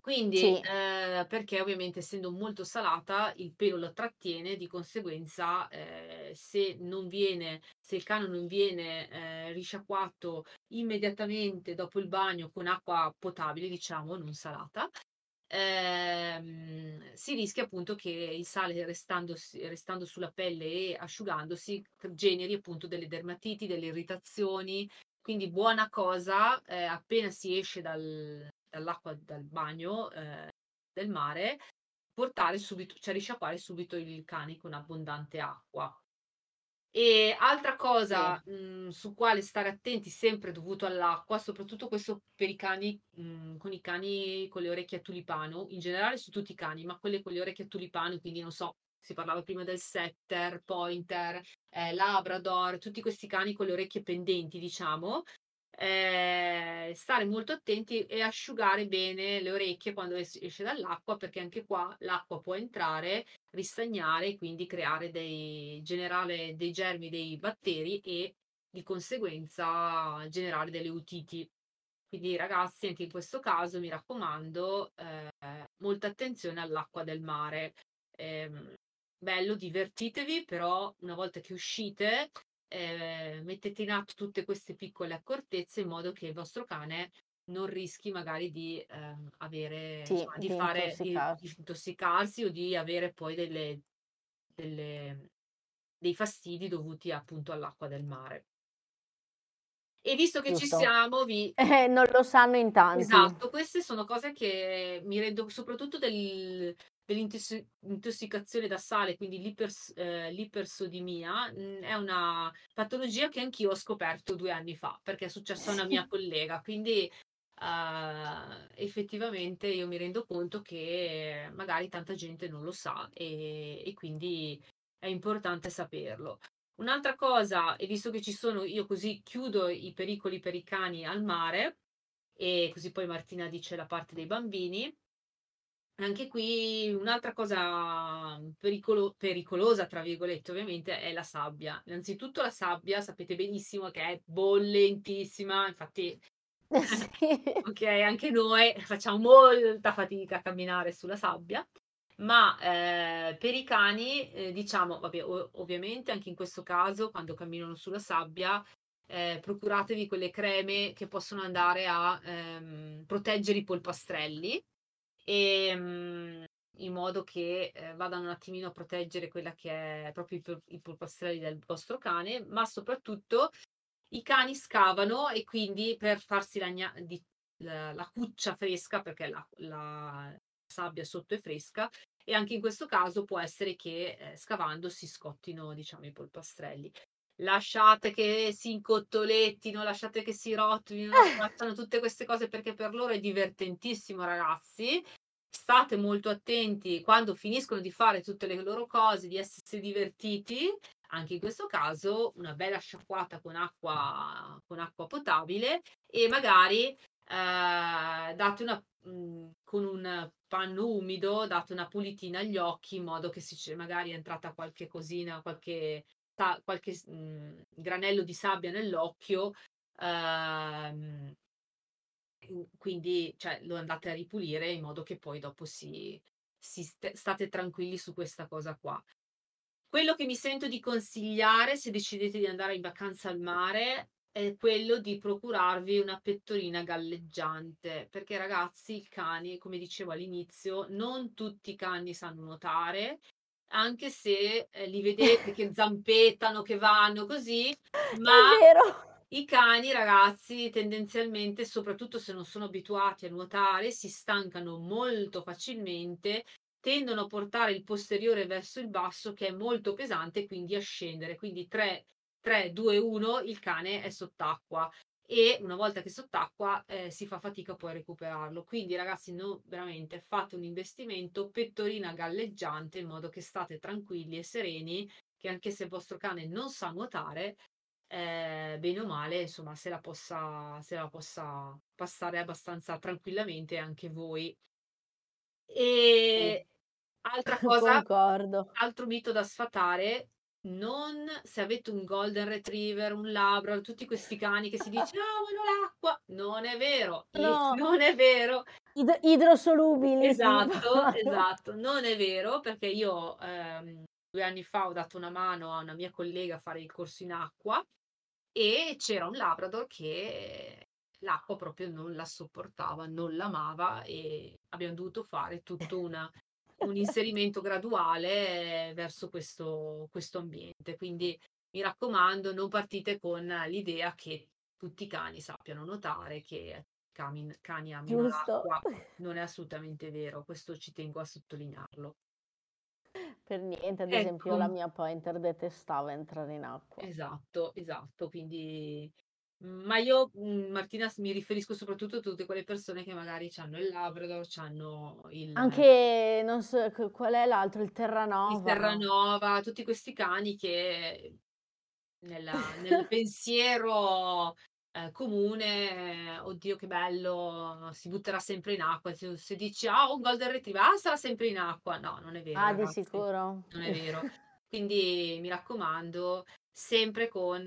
Speaker 1: Quindi, sì. eh, perché ovviamente essendo molto salata, il pelo lo trattiene, di conseguenza, eh, se non viene, se il cane non viene eh, risciacquato immediatamente dopo il bagno con acqua potabile, diciamo, non salata, ehm, si rischia appunto che il sale restando, restando sulla pelle e asciugandosi generi appunto delle dermatiti, delle irritazioni. Quindi buona cosa, eh, appena si esce dal, dall'acqua dal bagno eh, del mare, portare subito, cioè risciacquare subito il cane con abbondante acqua. E altra cosa sì. mh, su quale stare attenti sempre dovuto all'acqua, soprattutto questo per i cani mh, con i cani con le orecchie a tulipano, in generale su tutti i cani, ma quelle con le orecchie a tulipano, quindi non so, si parlava prima del setter, pointer, eh, labrador, tutti questi cani con le orecchie pendenti, diciamo, eh, stare molto attenti e asciugare bene le orecchie quando es- esce dall'acqua perché anche qua l'acqua può entrare, ristagnare e quindi creare dei, generare dei germi, dei batteri e di conseguenza generare delle utiti. Quindi ragazzi, anche in questo caso mi raccomando, eh, molta attenzione all'acqua del mare. Eh, bello, divertitevi, però una volta che uscite eh, mettete in atto tutte queste piccole accortezze in modo che il vostro cane non rischi magari di eh, avere sì, insomma, di, di, fare intossicarsi. Di, di, intossicarsi o di avere poi delle, delle, dei fastidi dovuti appunto all'acqua del mare. E visto che Giusto. ci siamo, vi...
Speaker 3: Eh, non lo sanno in tanti.
Speaker 1: Esatto, queste sono cose che mi rendo soprattutto del, dell'intossicazione da sale, quindi l'ipers, eh, l'ipersodimia, mh, mm, è una patologia che anch'io ho scoperto due anni fa, perché è successo a una mia collega, quindi uh, effettivamente io mi rendo conto che magari tanta gente non lo sa e, e quindi è importante saperlo. Un'altra cosa, e visto che ci sono, io così chiudo i pericoli per i cani al mare, e così poi Martina dice la parte dei bambini, Anche qui un'altra cosa pericolo- pericolosa, tra virgolette, ovviamente, è la sabbia. Innanzitutto la sabbia, sapete benissimo che è bollentissima, infatti,
Speaker 3: Sì.
Speaker 1: ok, anche noi facciamo molta fatica a camminare sulla sabbia, ma eh, per i cani, eh, diciamo, vabbè, o- ovviamente anche in questo caso, quando camminano sulla sabbia, eh, procuratevi quelle creme che possono andare a ehm, proteggere i polpastrelli e, ehm, in modo che eh, vadano un attimino a proteggere quella che è proprio i, i polpastrelli del vostro cane, ma soprattutto i cani scavano e quindi per farsi la, di, la, la cuccia fresca, perché la, la, sabbia sotto è fresca, e anche in questo caso può essere che eh, scavando si scottino diciamo i polpastrelli lasciate che si incottolettino, lasciate che si rotolino, facciano tutte queste cose perché per loro è divertentissimo, ragazzi. State molto attenti quando finiscono di fare tutte le loro cose, di essersi divertiti. Anche in questo caso, una bella sciacquata con acqua, con acqua potabile e magari eh, date una mh, mm, con un panno umido, date una pulitina agli occhi in modo che se magari è entrata qualche cosina, qualche ta- qualche mh, mhmm, granello di sabbia nell'occhio, ehm, quindi cioè, lo andate a ripulire in modo che poi dopo si, si st- state tranquilli su questa cosa qua. Quello che mi sento di consigliare se decidete di andare in vacanza al mare è quello di procurarvi una pettorina galleggiante, perché ragazzi, i cani, come dicevo all'inizio, non tutti i cani sanno nuotare anche se eh, li vedete che zampettano, che vanno così, ma i cani, ragazzi, tendenzialmente, soprattutto se non sono abituati a nuotare, si stancano molto facilmente, tendono a portare il posteriore verso il basso, che è molto pesante, quindi a scendere. Quindi 3, 3 2, 1, il cane è sott'acqua e una volta che è sott'acqua eh, si fa fatica poi a recuperarlo. Quindi ragazzi, no, veramente fate un investimento pettorina galleggiante in modo che state tranquilli e sereni, che anche se il vostro cane non sa nuotare, eh, bene o male, insomma, se la, possa, se la possa passare abbastanza tranquillamente anche voi. E altra cosa,
Speaker 3: Concordo.
Speaker 1: altro mito da sfatare, non se avete un golden retriever, un labrador, tutti questi cani che si dice ah, l'acqua, non è vero, no. non è vero.
Speaker 3: Id- idrosolubili.
Speaker 1: Esatto, esatto, non è vero perché io ehm, due anni fa ho dato una mano a una mia collega a fare il corso in acqua e c'era un labrador che l'acqua proprio non la sopportava, non l'amava e abbiamo dovuto fare tutta una un inserimento graduale verso questo, questo ambiente. Quindi mi raccomando, non partite con l'idea che tutti i cani sappiano nuotare, che cani, cani amino l'acqua. Non è assolutamente vero, questo ci tengo a sottolinearlo.
Speaker 3: Per niente, ad ecco. esempio la mia pointer detestava entrare in acqua.
Speaker 1: Esatto, esatto, quindi ma io, mhmm, Martina, mi riferisco soprattutto a tutte quelle persone che magari hanno il Labrador, c'hanno il
Speaker 3: Anche, non so, qual è l'altro? Il Terranova.
Speaker 1: il Terranova, tutti questi cani che nella nel pensiero, ehm, comune, "Oddio che bello, si butterà sempre in acqua." Se se dici: "Ah, un golden retriever, ah, sarà sempre in acqua." No, non è vero
Speaker 3: Ah, di sicuro.
Speaker 1: non è vero. Quindi mi raccomando sempre con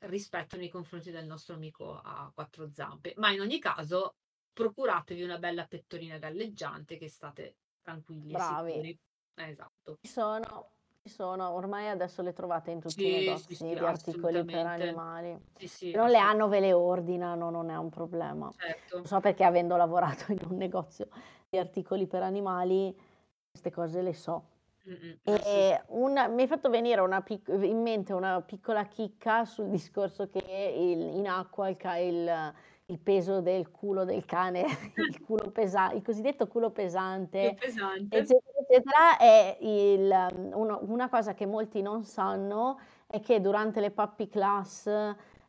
Speaker 1: rispetto nei confronti del nostro amico a quattro zampe. Ma in ogni caso, procuratevi una bella pettorina galleggiante che state tranquilli
Speaker 3: Bravi.
Speaker 1: sicuri. Eh, esatto.
Speaker 3: Ci sono, ci sono, ormai adesso le trovate in tutti sì, i negozi sì, sì, di articoli per animali. Se non le hanno ve le ordinano, non è un problema.
Speaker 1: Certo.
Speaker 3: Non so perché avendo lavorato in un negozio di articoli per animali, queste cose le so. E una, mi hai fatto venire una pic- in mente una piccola chicca sul discorso che il, in acqua il, il, il, peso del culo del cane, il, culo pesa- il cosiddetto culo pesante,
Speaker 1: pesante.
Speaker 3: eccetera, eccetera, è il, uno, una cosa che molti non sanno è che durante le puppy class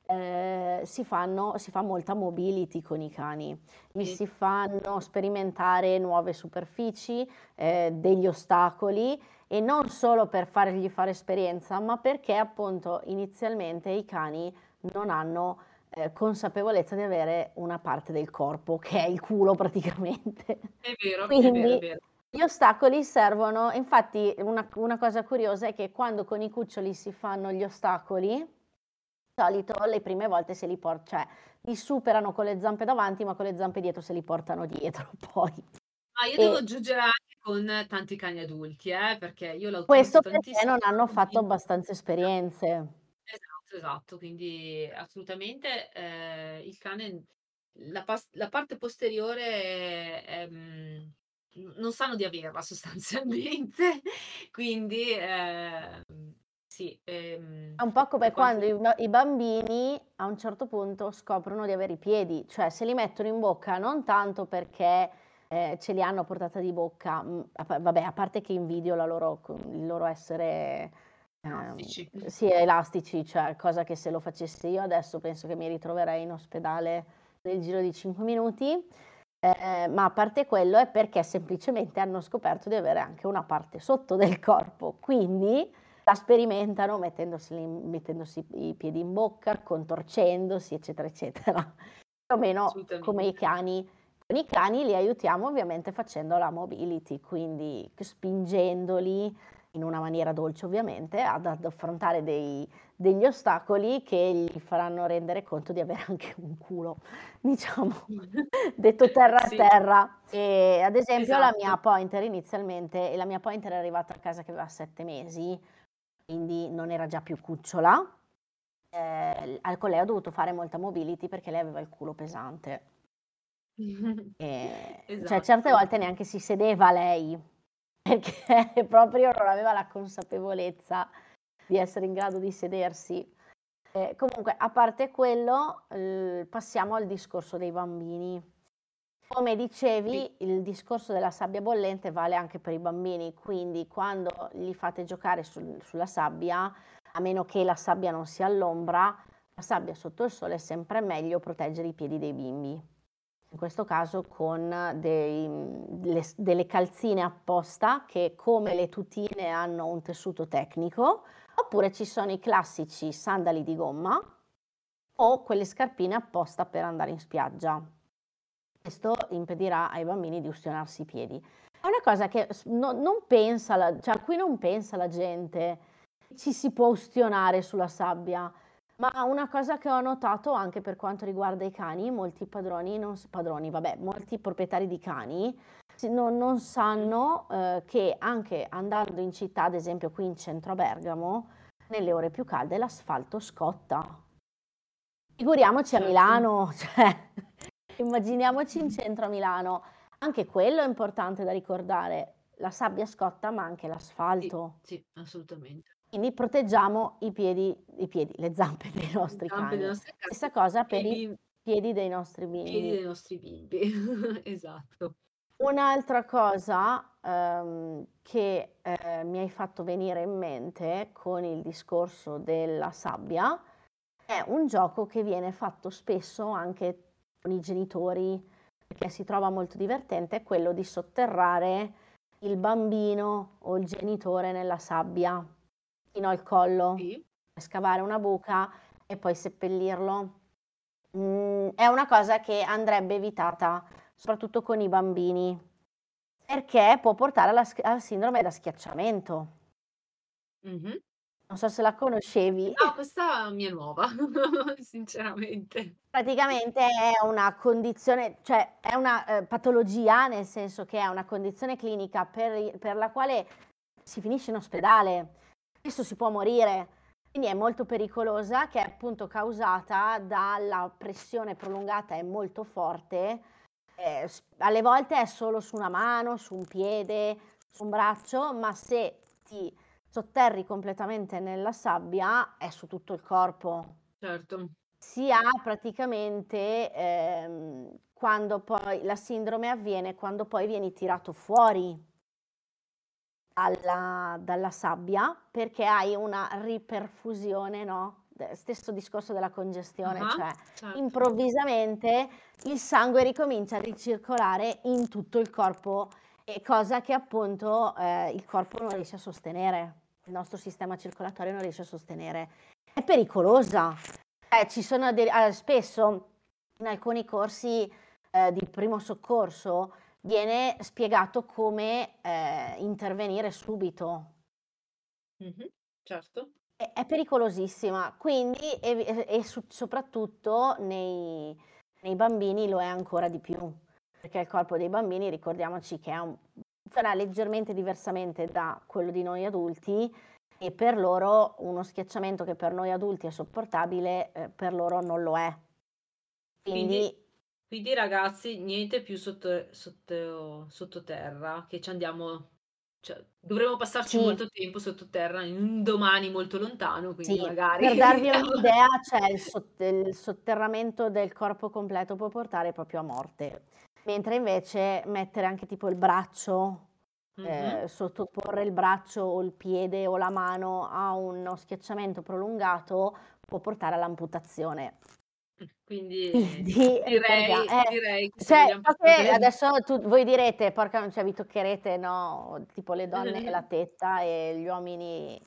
Speaker 3: eh, si, fanno, si fa molta mobility con i cani, gli sì. si fanno sperimentare nuove superfici, eh, degli ostacoli e non solo per fargli fare esperienza, ma perché appunto inizialmente i cani non hanno eh, consapevolezza di avere una parte del corpo, che è il culo praticamente.
Speaker 1: È vero,
Speaker 3: Quindi,
Speaker 1: è vero, è vero.
Speaker 3: Gli ostacoli servono, infatti una, una, cosa curiosa è che quando con i cuccioli si fanno gli ostacoli, solito le prime volte se li portano, cioè li superano con le zampe davanti, ma con le zampe dietro se li portano dietro poi.
Speaker 1: Ma io e... devo aggiungere anche con tanti cani adulti, eh, perché io l'ho
Speaker 3: Questo perché non hanno fatto abbastanza esperienze.
Speaker 1: Esatto, esatto, quindi assolutamente eh, il cane, la, pas- la, parte posteriore è, è, non sanno di averla sostanzialmente, quindi eh, sì.
Speaker 3: Ehm, è un po' come quando i, i, bambini a un certo punto scoprono di avere i piedi, cioè se li mettono in bocca non tanto perché eh, ce li hanno a portata di bocca, mh, a, vabbè, a parte che invidio loro, il loro essere...
Speaker 1: Elastici.
Speaker 3: Eh, sì, elastici, cioè cosa che se lo facessi io adesso penso che mi ritroverei in ospedale nel giro di 5 minuti. Eh, ma a parte quello è perché semplicemente hanno scoperto di avere anche una parte sotto del corpo, quindi la sperimentano mettendosi, mettendosi i piedi in bocca, contorcendosi, eccetera, eccetera. Più o meno come i cani. Con i cani li aiutiamo ovviamente facendo la mobility, quindi spingendoli in una maniera dolce ovviamente, ad, ad affrontare dei, degli ostacoli che gli faranno rendere conto di avere anche un culo, diciamo, detto terra a sì. terra. E ad esempio esatto. la mia esatto. pointer inizialmente, la mia pointer è arrivata a casa che aveva sette mesi, quindi non era già più cucciola. Eh, con lei ho dovuto fare molta mobility perché lei aveva il culo pesante. E, esatto. Cioè certe esatto. volte neanche si sedeva lei perché proprio non aveva la consapevolezza di essere in grado di sedersi. Eh, comunque, a parte quello, eh, passiamo al discorso dei bambini. Come dicevi, il discorso della sabbia bollente vale anche per i bambini, quindi quando li fate giocare sul, sulla sabbia, a meno che la sabbia non sia all'ombra, la sabbia sotto il sole è sempre meglio proteggere i piedi dei bimbi in questo caso con dei, le, delle calzine apposta che come le tutine hanno un tessuto tecnico, oppure ci sono i classici sandali di gomma o quelle scarpine apposta per andare in spiaggia. Questo impedirà ai bambini di ustionarsi i piedi. È una cosa che no, non pensa la, cioè a cui non pensa la gente, ci si può ustionare sulla sabbia. Ma una cosa che ho notato anche per quanto riguarda i cani, molti padroni, non, padroni, vabbè, molti proprietari di cani non, non sanno eh, che anche andando in città, ad esempio qui in centro a Bergamo, nelle ore più calde l'asfalto scotta. Figuriamoci a certo. Milano, cioè, immaginiamoci in centro a Milano. Anche quello è importante da ricordare. La sabbia scotta, ma anche l'asfalto.
Speaker 1: Sì, assolutamente.
Speaker 3: Quindi proteggiamo i piedi, i piedi, le zampe dei nostri zampe cani. Stessa cosa per piedi, i piedi dei nostri bimbi.
Speaker 1: Piedi dei nostri bimbi, esatto.
Speaker 3: Un'altra cosa um, che eh, mi hai fatto venire in mente con il discorso della sabbia è un gioco che viene fatto spesso anche con i genitori perché si trova molto divertente, è quello di sotterrare il bambino o il genitore nella sabbia fino al collo, sì. scavare una buca e poi seppellirlo. Mm, è una cosa che andrebbe evitata, soprattutto con i bambini, perché può portare alla, alla sindrome da schiacciamento. Mm-hmm. Non so se la conoscevi.
Speaker 1: No, questa mi è nuova, sinceramente.
Speaker 3: Praticamente è una condizione, cioè è una eh, patologia, nel senso che è una condizione clinica per, per la quale si finisce in ospedale spesso si può morire, quindi è molto pericolosa che è appunto causata dalla pressione prolungata e molto forte. Eh, alle volte è solo su una mano, su un piede, su un braccio, ma se ti sotterri completamente nella sabbia è su tutto il corpo.
Speaker 1: Certo.
Speaker 3: Si ha praticamente ehm, quando poi la sindrome avviene quando poi vieni tirato fuori alla, dalla sabbia perché hai una riperfusione, no? Stesso discorso della congestione, uh-huh, cioè certo. improvvisamente il sangue ricomincia a ricircolare in tutto il corpo, e cosa che appunto eh, il corpo non riesce a sostenere, il nostro sistema circolatorio non riesce a sostenere. È pericolosa. Eh, ci sono de- eh, spesso in alcuni corsi eh, di primo soccorso viene spiegato come eh, intervenire subito.
Speaker 1: Mhm, certo.
Speaker 3: È, è pericolosissima, quindi e, e su- soprattutto nei, nei bambini lo è ancora di più, perché il corpo dei bambini, ricordiamoci che è un, funziona leggermente diversamente da quello di noi adulti e per loro uno schiacciamento che per noi adulti è sopportabile, eh, per loro non lo è. Quindi,
Speaker 1: Quindi, quindi ragazzi, niente più sotto, sotto, sottoterra, che ci andiamo, cioè, dovremo passarci
Speaker 3: sì,
Speaker 1: molto tempo sottoterra in un domani molto lontano, quindi
Speaker 3: sì,
Speaker 1: magari
Speaker 3: per darvi un'idea, cioè il, sott- il sotterramento del corpo completo può portare proprio a morte, mentre invece mettere anche tipo il braccio
Speaker 1: Mhm.
Speaker 3: eh, sottoporre il braccio o il piede o la mano a uno schiacciamento prolungato può portare all'amputazione.
Speaker 1: Quindi
Speaker 3: Quindi
Speaker 1: direi,
Speaker 3: eh,
Speaker 1: direi che
Speaker 3: cioè, adesso tu- voi direte, porca, cioè vi toccherete, no? Tipo le donne la tetta e gli uomini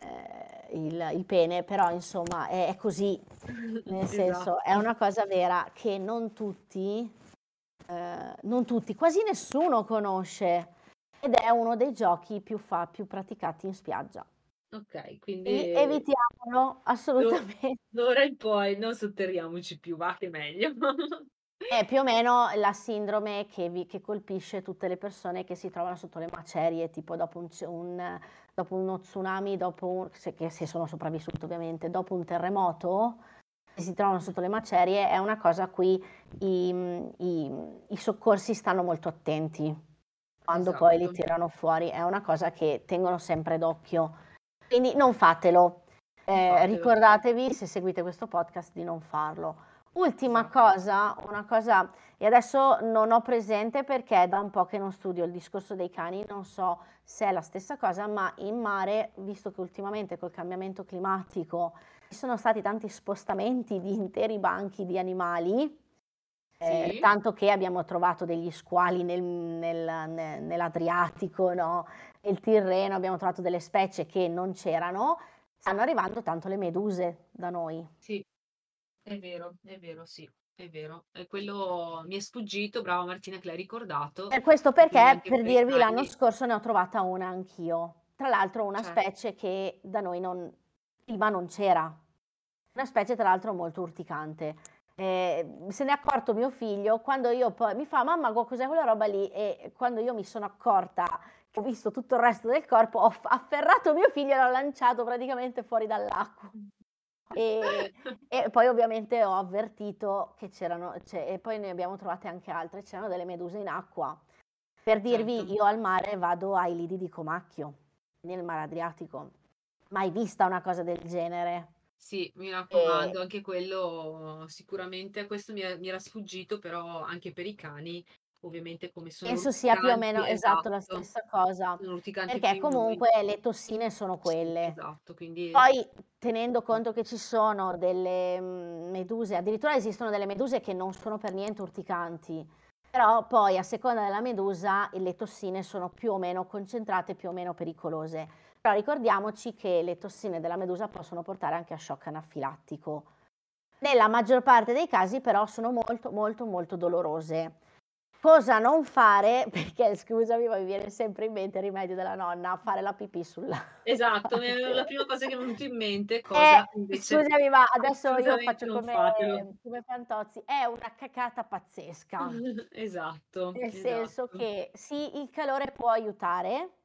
Speaker 3: eh, il, il pene, però insomma è, è così, nel senso è
Speaker 1: Esatto.
Speaker 3: una cosa vera che non tutti, eh, non tutti, quasi nessuno conosce ed è uno dei giochi più, fa- più praticati in spiaggia.
Speaker 1: Ok,
Speaker 3: Quindi
Speaker 1: quindi
Speaker 3: evitiamolo assolutamente.
Speaker 1: d'ora in poi non sotterriamoci più, va che meglio.
Speaker 3: È più o meno la sindrome che, vi- che colpisce tutte le persone che si trovano sotto le macerie, tipo dopo, un, un- dopo uno tsunami, dopo un- se, che se sono sopravvissuti ovviamente, dopo un terremoto, se si trovano sotto le macerie, è una cosa a cui i, i- i soccorsi stanno molto attenti quando poi li
Speaker 1: Esatto.
Speaker 3: tirano fuori, è una cosa che tengono sempre d'occhio. Quindi non fatelo. Eh,
Speaker 1: fatelo.
Speaker 3: ricordatevi, se seguite questo podcast, di non farlo. Ultima
Speaker 1: Esatto.
Speaker 3: cosa, una cosa, e adesso non ho presente perché è da un po' che non studio il discorso dei cani, non so se è la stessa cosa, ma in mare, visto che ultimamente col cambiamento climatico ci sono stati tanti spostamenti di interi banchi di animali, eh,
Speaker 1: Sì.
Speaker 3: tanto che abbiamo trovato degli squali nel- nel- ne- nell'Adriatico, no? Nel Tirreno, abbiamo trovato delle specie che non c'erano, stanno arrivando tanto le meduse da noi.
Speaker 1: Sì, è vero, è vero, sì, è vero. E quello mi è sfuggito, brava Martina che l'hai ricordato.
Speaker 3: Per questo perché, per dirvi, l'anno scorso ne ho trovata una anch'io. Tra l'altro una
Speaker 1: Certo.
Speaker 3: specie che da noi non, prima non c'era. Una specie tra l'altro molto urticante. Eh, se ne è accorto mio figlio quando io poi mi fa mamma cos'è quella roba lì? E quando io mi sono accorta che ho visto tutto il resto del corpo ho afferrato mio figlio e l'ho lanciato praticamente fuori dall'acqua. E, e poi ovviamente ho avvertito che c'erano cioè, e poi ne abbiamo trovate anche altre c'erano delle meduse in acqua. Per dirvi
Speaker 1: Certo.
Speaker 3: io al mare vado ai lidi di Comacchio nel mare Adriatico. Mai vista una cosa del genere
Speaker 1: Sì, mi raccomando, anche quello sicuramente, questo mi, è- mi era sfuggito, però anche per i cani, ovviamente come sono
Speaker 3: penso sia più o meno esatto la
Speaker 1: esatto,
Speaker 3: stessa cosa
Speaker 1: sono urticanti
Speaker 3: perché
Speaker 1: come noi.
Speaker 3: comunque le tossine sono
Speaker 1: Sì,
Speaker 3: quelle
Speaker 1: esatto, quindi
Speaker 3: Poi, tenendo conto che ci sono delle mm, meduse, addirittura esistono delle meduse che non sono per niente urticanti, però poi a seconda della medusa le tossine sono più o meno concentrate, più o meno pericolose. Però ricordiamoci che le tossine della medusa possono portare anche a shock anafilattico. Nella maggior parte dei casi però sono molto molto molto dolorose. Cosa non fare? Perché scusami, ma mi viene sempre in mente il rimedio della nonna, fare la pipì sulla...
Speaker 1: esatto, la prima cosa che mi è venuta in mente, cosa
Speaker 3: Eh,
Speaker 1: invece
Speaker 3: scusami, ma adesso io faccio come, come Fantozzi, è una cacata pazzesca,
Speaker 1: Esatto,
Speaker 3: nel senso
Speaker 1: esatto.
Speaker 3: che sì, il calore può aiutare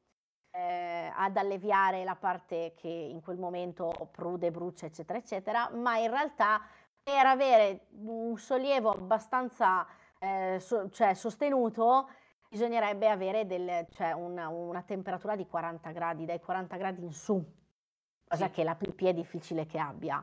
Speaker 3: eh, ad alleviare la parte che in quel momento prude, brucia, eccetera, eccetera, ma in realtà per avere un sollievo abbastanza eh, so- cioè sostenuto bisognerebbe avere del- cioè una, una temperatura di 40 gradi, dai 40 gradi in su, cosa
Speaker 1: Sì.
Speaker 3: che la pipì è difficile che abbia.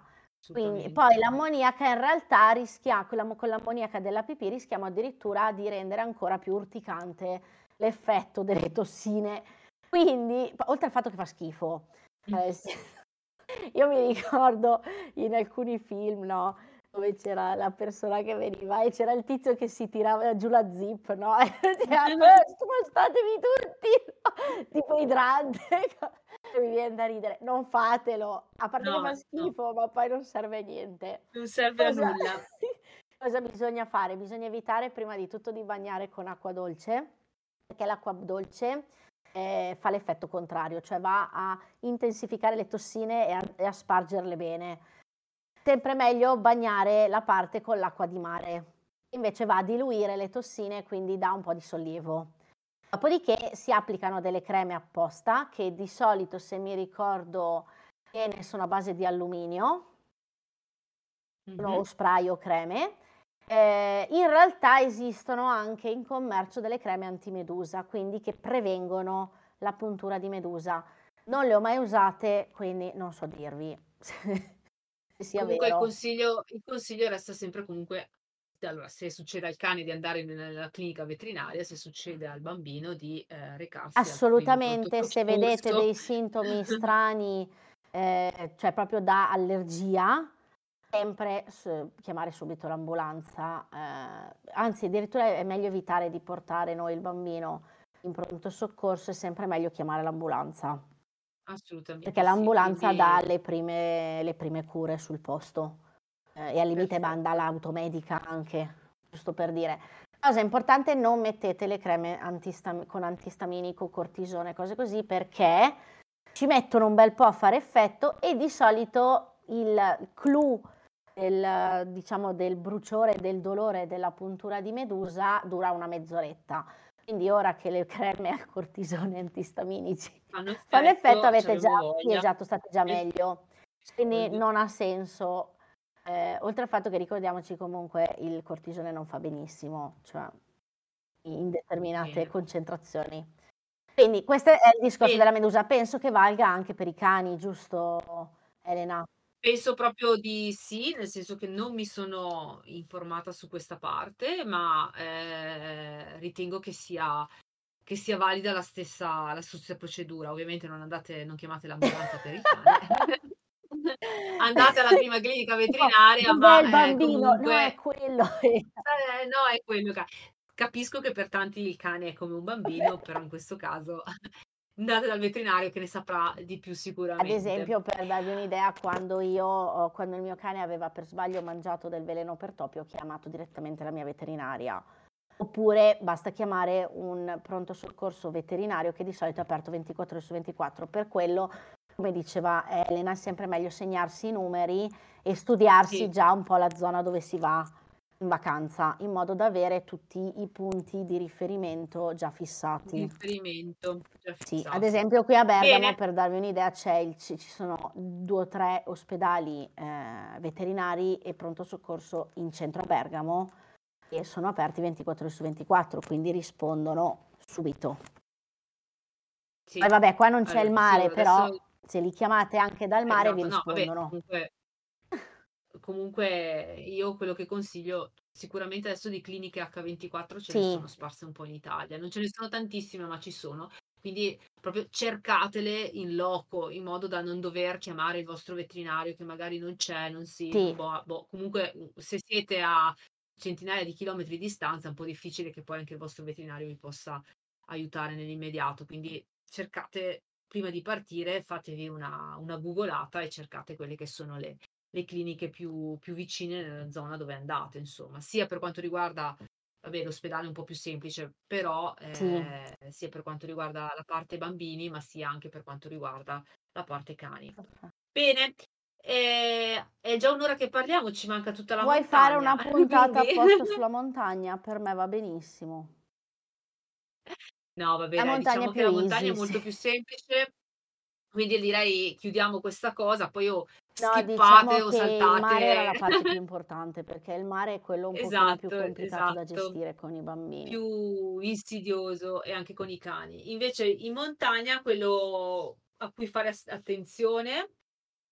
Speaker 3: Quindi, poi l'ammoniaca in realtà rischia, con la- con l'ammoniaca della pipì rischiamo addirittura di rendere ancora più urticante l'effetto delle tossine. Quindi, oltre al fatto che fa schifo, eh, sì. io mi ricordo in alcuni film, no? Dove c'era la persona che veniva e c'era il tizio che si tirava giù la zip, no? E diceva, "Eh, spostatevi tutti, no? tipo idrante. Mi viene da ridere, non fatelo, a parte che
Speaker 1: No,
Speaker 3: fa
Speaker 1: no.
Speaker 3: schifo, ma poi non serve a niente.
Speaker 1: Non serve a
Speaker 3: Cosa
Speaker 1: nulla.
Speaker 3: cosa bisogna fare? Bisogna evitare prima di tutto di bagnare con acqua dolce, perché l'acqua dolce, ehm, fa l'effetto contrario, cioè va a intensificare le tossine e a e a spargerle bene. Sempre meglio bagnare la parte con l'acqua di mare, invece va a diluire le tossine e quindi dà un po' di sollievo. Dopodiché si applicano delle creme apposta che di solito, se mi ricordo bene, sono a base di alluminio sono o spray o creme. Ehm, in realtà esistono anche in commercio delle creme antimedusa, quindi che prevengono la puntura di medusa. Non le ho mai usate, quindi non so dirvi se sia
Speaker 1: Comunque il
Speaker 3: vero.
Speaker 1: consiglio il consiglio resta sempre comunque allora, se succede al cane di andare nella clinica veterinaria, se succede al bambino di, ehm, recarsi
Speaker 3: Assolutamente, se vedete dei sintomi strani, ehm, cioè proprio da allergia, sempre chiamare subito l'ambulanza, ehm, anzi addirittura è meglio evitare di portare noi il bambino in pronto soccorso, è sempre meglio chiamare l'ambulanza.
Speaker 1: Assolutamente
Speaker 3: Perché
Speaker 1: sì,
Speaker 3: l'ambulanza
Speaker 1: quindi
Speaker 3: dà le prime le prime cure sul posto, ehm, e al limite manda l'automedica anche, giusto per dire. Cosa importante, non mettete le creme antistam con antistaminico, cortisone, cose così, perché ci mettono un bel po' a fare effetto e di solito il clou del diciamo del bruciore, del dolore della puntura di medusa dura una mezz'oretta. Quindi ora che le creme a cortisone antistaminici
Speaker 1: Fanno
Speaker 3: fanno effetto
Speaker 1: effetto,
Speaker 3: avete già sì esatto, state già
Speaker 1: Sì.
Speaker 3: meglio. Quindi non ha senso, ehm, oltre al fatto che ricordiamoci comunque il cortisone non fa benissimo, cioè in determinate
Speaker 1: Bene.
Speaker 3: concentrazioni. Quindi questo è il discorso
Speaker 1: Bene.
Speaker 3: della medusa, penso che valga anche per i cani, giusto Elena?
Speaker 1: Penso proprio di sì, nel senso che non mi sono informata su questa parte, ma, ehm, ritengo che sia che sia valida la stessa la stessa procedura. Ovviamente non andate non chiamate l'ambulanza per il cane. Andate alla prima clinica
Speaker 3: Tipo:
Speaker 1: veterinaria,
Speaker 3: "Dov'è il
Speaker 1: ma, ehm,
Speaker 3: bambino?" "No, è
Speaker 1: comunque
Speaker 3: quello."
Speaker 1: Eh, no, è quello ca capisco che per tanti il cane è come un bambino, però in questo caso andate dal veterinario che ne saprà di più
Speaker 3: Ad
Speaker 1: sicuramente.
Speaker 3: esempio, per darvi un'idea, quando io ho quando il mio cane aveva per sbaglio mangiato del veleno per topi, ho chiamato direttamente la mia veterinaria. Oppure basta chiamare un pronto soccorso veterinario che di solito è aperto 24 ore su 24. Per quello, come diceva Elena, è sempre meglio segnarsi i numeri e studiarsi
Speaker 1: Sì.
Speaker 3: già un po' la zona dove si va in vacanza, in modo da avere tutti i punti di riferimento già fissati.
Speaker 1: riferimento già
Speaker 3: Sì, ad esempio qui a Bergamo,
Speaker 1: Bene.
Speaker 3: per darvi un'idea, c'è il ci ci sono 2 o 3 ospedali, ehm, veterinari e pronto soccorso in centro a Bergamo e sono aperti 24 ore su 24, quindi rispondono subito.
Speaker 1: Sì.
Speaker 3: Poi vabbè, qua non c'è il
Speaker 1: Allora, sì,
Speaker 3: mare,
Speaker 1: ora
Speaker 3: però
Speaker 1: adesso
Speaker 3: se li chiamate anche dal mare vi
Speaker 1: Esatto, no, vabbè,
Speaker 3: rispondono.
Speaker 1: comunque comunque io quello che consiglio sicuramente adesso di cliniche H24 ce ne
Speaker 3: Sì.
Speaker 1: sono sparse un po' in Italia. Non ce ne sono tantissime, ma ci sono. Quindi proprio cercatele in loco, in modo da non dover chiamare il vostro veterinario che magari non c'è, non si
Speaker 3: Sì.
Speaker 1: boh, boh, comunque, se siete a centinaia di chilometri di distanza è un po' difficile che poi anche il vostro veterinario vi possa aiutare nell'immediato. Quindi cercate prima di partire, fatevi una una googolata e cercate quelle che sono le le cliniche più più vicine nella zona dove andate, insomma. Sia per quanto riguarda vabbè, l'ospedale è un po' più semplice, però,
Speaker 3: Sì.
Speaker 1: ehm, sia per quanto riguarda la parte bambini, ma sia anche per quanto riguarda la parte cani. Bene, ehm, è già 1 ora che parliamo, ci manca tutta la
Speaker 3: Vuoi fare
Speaker 1: montagna,
Speaker 3: una puntata
Speaker 1: quindi
Speaker 3: apposta sulla montagna? Per me va benissimo.
Speaker 1: No, dai,
Speaker 3: montagna
Speaker 1: diciamo
Speaker 3: è
Speaker 1: che
Speaker 3: più
Speaker 1: la montagna è
Speaker 3: easy,
Speaker 1: molto
Speaker 3: sì.
Speaker 1: più semplice, quindi direi chiudiamo questa cosa, poi o
Speaker 3: No, diciamo
Speaker 1: o
Speaker 3: che il mare era la
Speaker 1: saltate
Speaker 3: parte più importante, perché il mare è quello un pochino più
Speaker 1: Esatto,
Speaker 3: complicato da
Speaker 1: esatto.
Speaker 3: gestire con i bambini.
Speaker 1: Più insidioso e anche con i cani. Invece in montagna quello a cui fare attenzione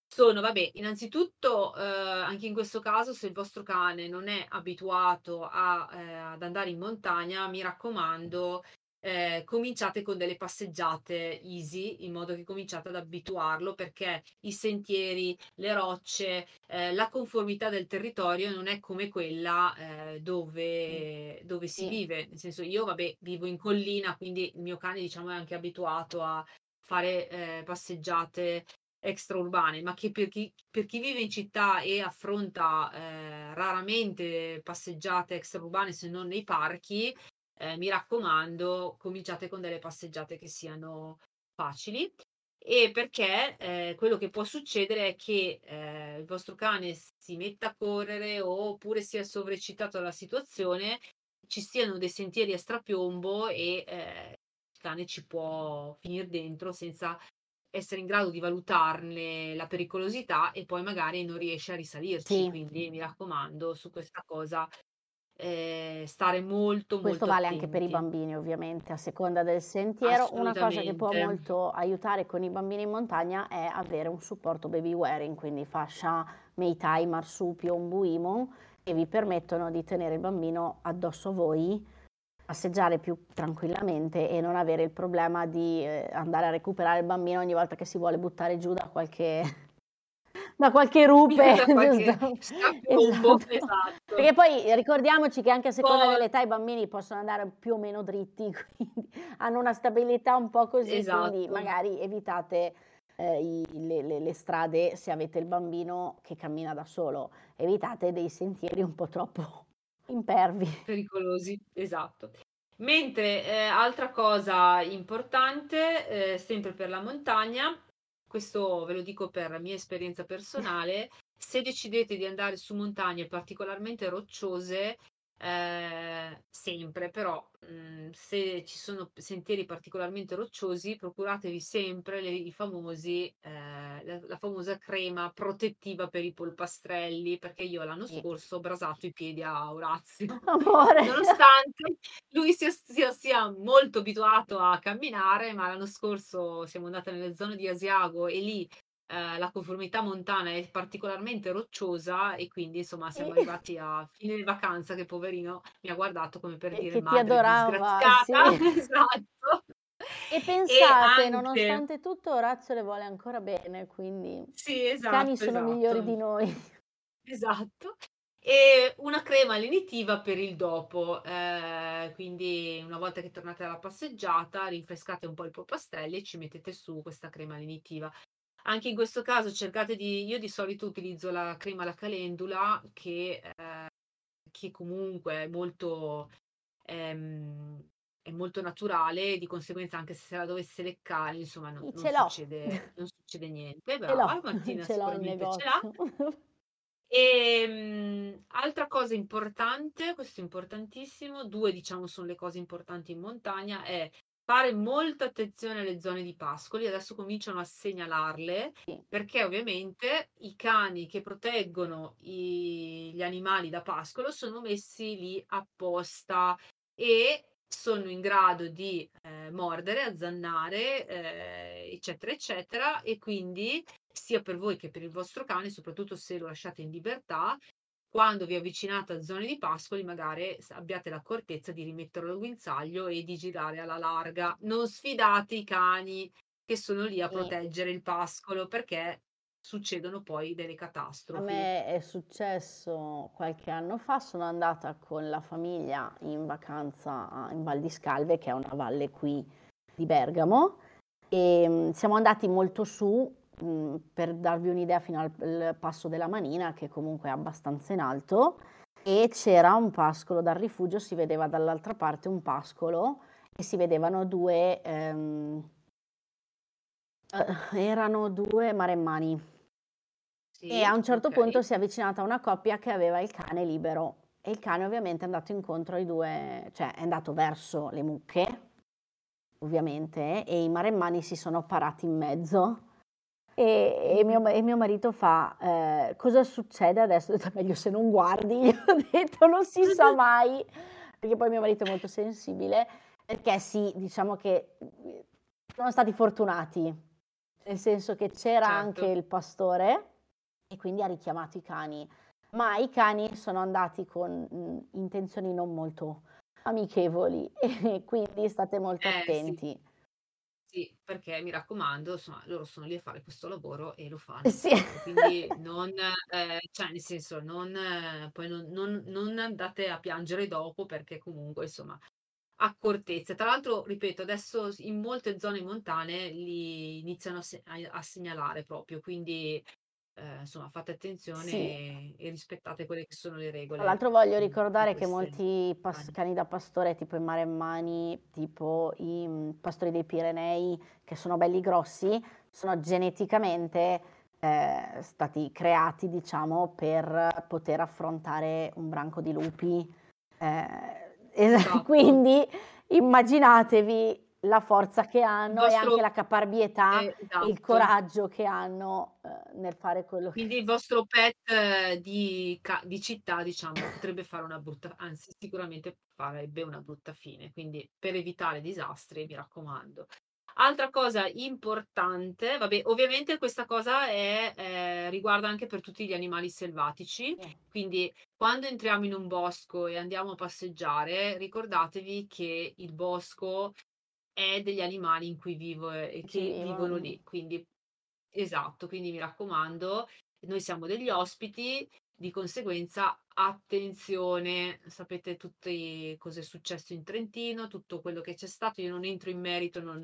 Speaker 1: sono, vabbè, innanzitutto, uhm, anche in questo caso se il vostro cane non è abituato a ehm, ad andare in montagna, mi raccomando, ehm, cominciate con delle passeggiate easy, in modo che cominciate ad abituarlo, perché i sentieri, le rocce, ehm, la conformità del territorio non è come quella,
Speaker 3: Sì.
Speaker 1: dove dove si vive. Nel senso io, vabbè, vivo in collina, quindi il mio cane diciamo è anche abituato a fare eh, passeggiate extraurbane, ma che per chi, per chi vive in città e affronta eh, raramente passeggiate extraurbane se non nei parchi, eh, mi raccomando, cominciate con delle passeggiate che siano facili. E perché eh, quello che può succedere è che eh, il vostro cane si metta a correre oppure sia sovreccitato dalla situazione, ci siano dei sentieri a strapiombo e eh, il cane ci può finire dentro senza essere in grado di valutarne la pericolosità e poi magari non riesce a risalirci.
Speaker 3: Sì.
Speaker 1: Quindi mi raccomando, su questa cosa eh, stare molto,
Speaker 3: Questo
Speaker 1: molto
Speaker 3: vale
Speaker 1: attenti.
Speaker 3: anche per i bambini, ovviamente, a seconda del sentiero. Una cosa che può molto aiutare con i bambini in montagna è avere un supporto baby wearing, quindi fascia Meitai, marsupio, un buimo, che vi permettono di tenere il bambino addosso a voi, passeggiare più tranquillamente e non avere il problema di eh, andare a recuperare il bambino ogni volta che si vuole buttare giù da qualche, da qualche rupe.
Speaker 1: Da qualche
Speaker 3: Esatto.
Speaker 1: esatto.
Speaker 3: Perché poi ricordiamoci che anche a seconda
Speaker 1: Poi-
Speaker 3: dell'età i bambini possono andare più o meno dritti, quindi hanno una stabilità un po' così, quindi
Speaker 1: Esatto.
Speaker 3: magari evitate eh, i- le, le- le strade se avete il bambino che cammina da solo, evitate dei sentieri un po' troppo impervi.
Speaker 1: pericolosi, esatto. Mentre eh, altra cosa importante, eh, sempre per la montagna, questo ve lo dico per mia esperienza personale, se decidete di andare su montagne particolarmente rocciose, eh, sempre però, mh, se ci sono sentieri particolarmente rocciosi, procuratevi sempre le- i famosi, eh, la, la famosa crema protettiva per i polpastrelli, perché io l'anno scorso ho brasato i piedi a Orazio.
Speaker 3: Amore,
Speaker 1: Nonostante lui sia, sia- sia molto abituato a camminare, ma l'anno scorso siamo andati nelle zone di Asiago e lì eh, la conformità montana è particolarmente rocciosa e quindi insomma siamo
Speaker 3: Eh.
Speaker 1: arrivati a fine vacanza che poverino mi ha guardato come per
Speaker 3: Che-
Speaker 1: dire
Speaker 3: che ti
Speaker 1: madre
Speaker 3: adorava,
Speaker 1: disgraziata.
Speaker 3: sì.
Speaker 1: Esatto.
Speaker 3: e pensate,
Speaker 1: anche-
Speaker 3: nonostante tutto Orazio le vuole ancora bene, quindi
Speaker 1: Sì,
Speaker 3: i
Speaker 1: esatto.
Speaker 3: cani sono migliori
Speaker 1: esatto.
Speaker 3: di noi.
Speaker 1: Esatto. E una crema lenitiva per il dopo, eh, quindi una volta che tornate dalla passeggiata, rinfrescate un po' i polpastrelli e ci mettete su questa crema lenitiva. Anche in questo caso cercate di, io di solito utilizzo la crema alla calendula che, eh, che comunque è molto, ehm, è molto naturale, di conseguenza anche se la dovesse leccare, insomma non, non succede, non succede niente. Brava, Martina
Speaker 3: ce
Speaker 1: sicuramente ce l'ha. E, mh, altra cosa importante, questo è importantissimo, due diciamo sono le cose importanti in montagna, è fare molta attenzione alle zone di pascoli, adesso cominciano a segnalarle, perché ovviamente i cani che proteggono i- gli animali da pascolo sono messi lì apposta e sono in grado di eh, mordere, azzannare, eh, eccetera, eccetera, e quindi sia per voi che per il vostro cane, soprattutto se lo lasciate in libertà, quando vi avvicinate a zone di pascoli, magari abbiate l'accortezza di rimetterlo al guinzaglio e di girare alla larga. Non sfidate i cani che sono lì a proteggere il pascolo perché succedono poi delle
Speaker 3: A
Speaker 1: catastrofi.
Speaker 3: me è successo qualche anno fa, sono andata con la famiglia in vacanza a- in Val di Scalve, che è una valle qui di Bergamo, e mm, siamo andati molto su, per darvi un'idea, fino al passo della Manina, che comunque è abbastanza in alto, e c'era un pascolo dal rifugio, si vedeva dall'altra parte un pascolo e si vedevano due, ehm, eh, erano due maremmani.
Speaker 1: Sì,
Speaker 3: E a un certo
Speaker 1: ok.
Speaker 3: punto si è avvicinata una coppia che aveva il cane libero e il cane ovviamente è andato incontro ai due, cioè è andato verso le mucche, ovviamente, e i maremmani si sono parati in mezzo. E, e mio, e mio marito fa, eh, cosa succede adesso? Ho detto, meglio se non guardi, gli ho detto, non si sa mai, perché poi mio marito è molto sensibile, perché sì, diciamo che sono stati fortunati, nel senso che c'era
Speaker 1: Certo.
Speaker 3: anche il pastore e quindi ha richiamato i cani, ma i cani sono andati con mh, intenzioni non molto amichevoli e quindi state molto
Speaker 1: Eh,
Speaker 3: attenti.
Speaker 1: Sì, perché mi raccomando, insomma, loro sono lì a fare questo lavoro e lo fanno.
Speaker 3: Sì.
Speaker 1: Quindi non, eh, cioè nel senso, non, eh, poi non, non- non andate a piangere dopo perché comunque, insomma, accortezza. Tra l'altro, ripeto, adesso in molte zone montane li iniziano a, se- a segnalare proprio, quindi eh, insomma fate attenzione
Speaker 3: Sì.
Speaker 1: e, e rispettate quelle che sono le
Speaker 3: Tra
Speaker 1: regole.
Speaker 3: l'altro voglio
Speaker 1: di
Speaker 3: ricordare che
Speaker 1: queste
Speaker 3: molti pas-
Speaker 1: cani.
Speaker 3: cani da pastore, tipo i maremmani, tipo i mm, pastori dei Pirenei, che sono belli grossi, sono geneticamente eh, stati creati, diciamo, per poter affrontare un branco di lupi. Eh, es-
Speaker 1: Esatto.
Speaker 3: quindi immaginatevi la forza che hanno e anche
Speaker 1: vostro,
Speaker 3: la caparbietà
Speaker 1: eh,
Speaker 3: e il
Speaker 1: esatto.
Speaker 3: coraggio che hanno eh, nel fare quello che...
Speaker 1: Quindi il vostro pet eh, di, ca- di città, diciamo, potrebbe fare una brutta, anzi sicuramente farebbe una brutta fine. Quindi per evitare disastri, mi raccomando. Altra cosa importante, vabbè, ovviamente questa cosa è, eh, riguarda anche per tutti gli animali selvatici, quindi quando entriamo in un bosco e andiamo a passeggiare, ricordatevi che il bosco è degli animali in cui vivo e
Speaker 3: Ci
Speaker 1: che vivono
Speaker 3: vivono.
Speaker 1: lì, quindi esatto, quindi mi raccomando, noi siamo degli ospiti, di conseguenza attenzione, sapete tutte cosa è successo in Trentino, tutto quello che c'è stato, io non entro in merito, non,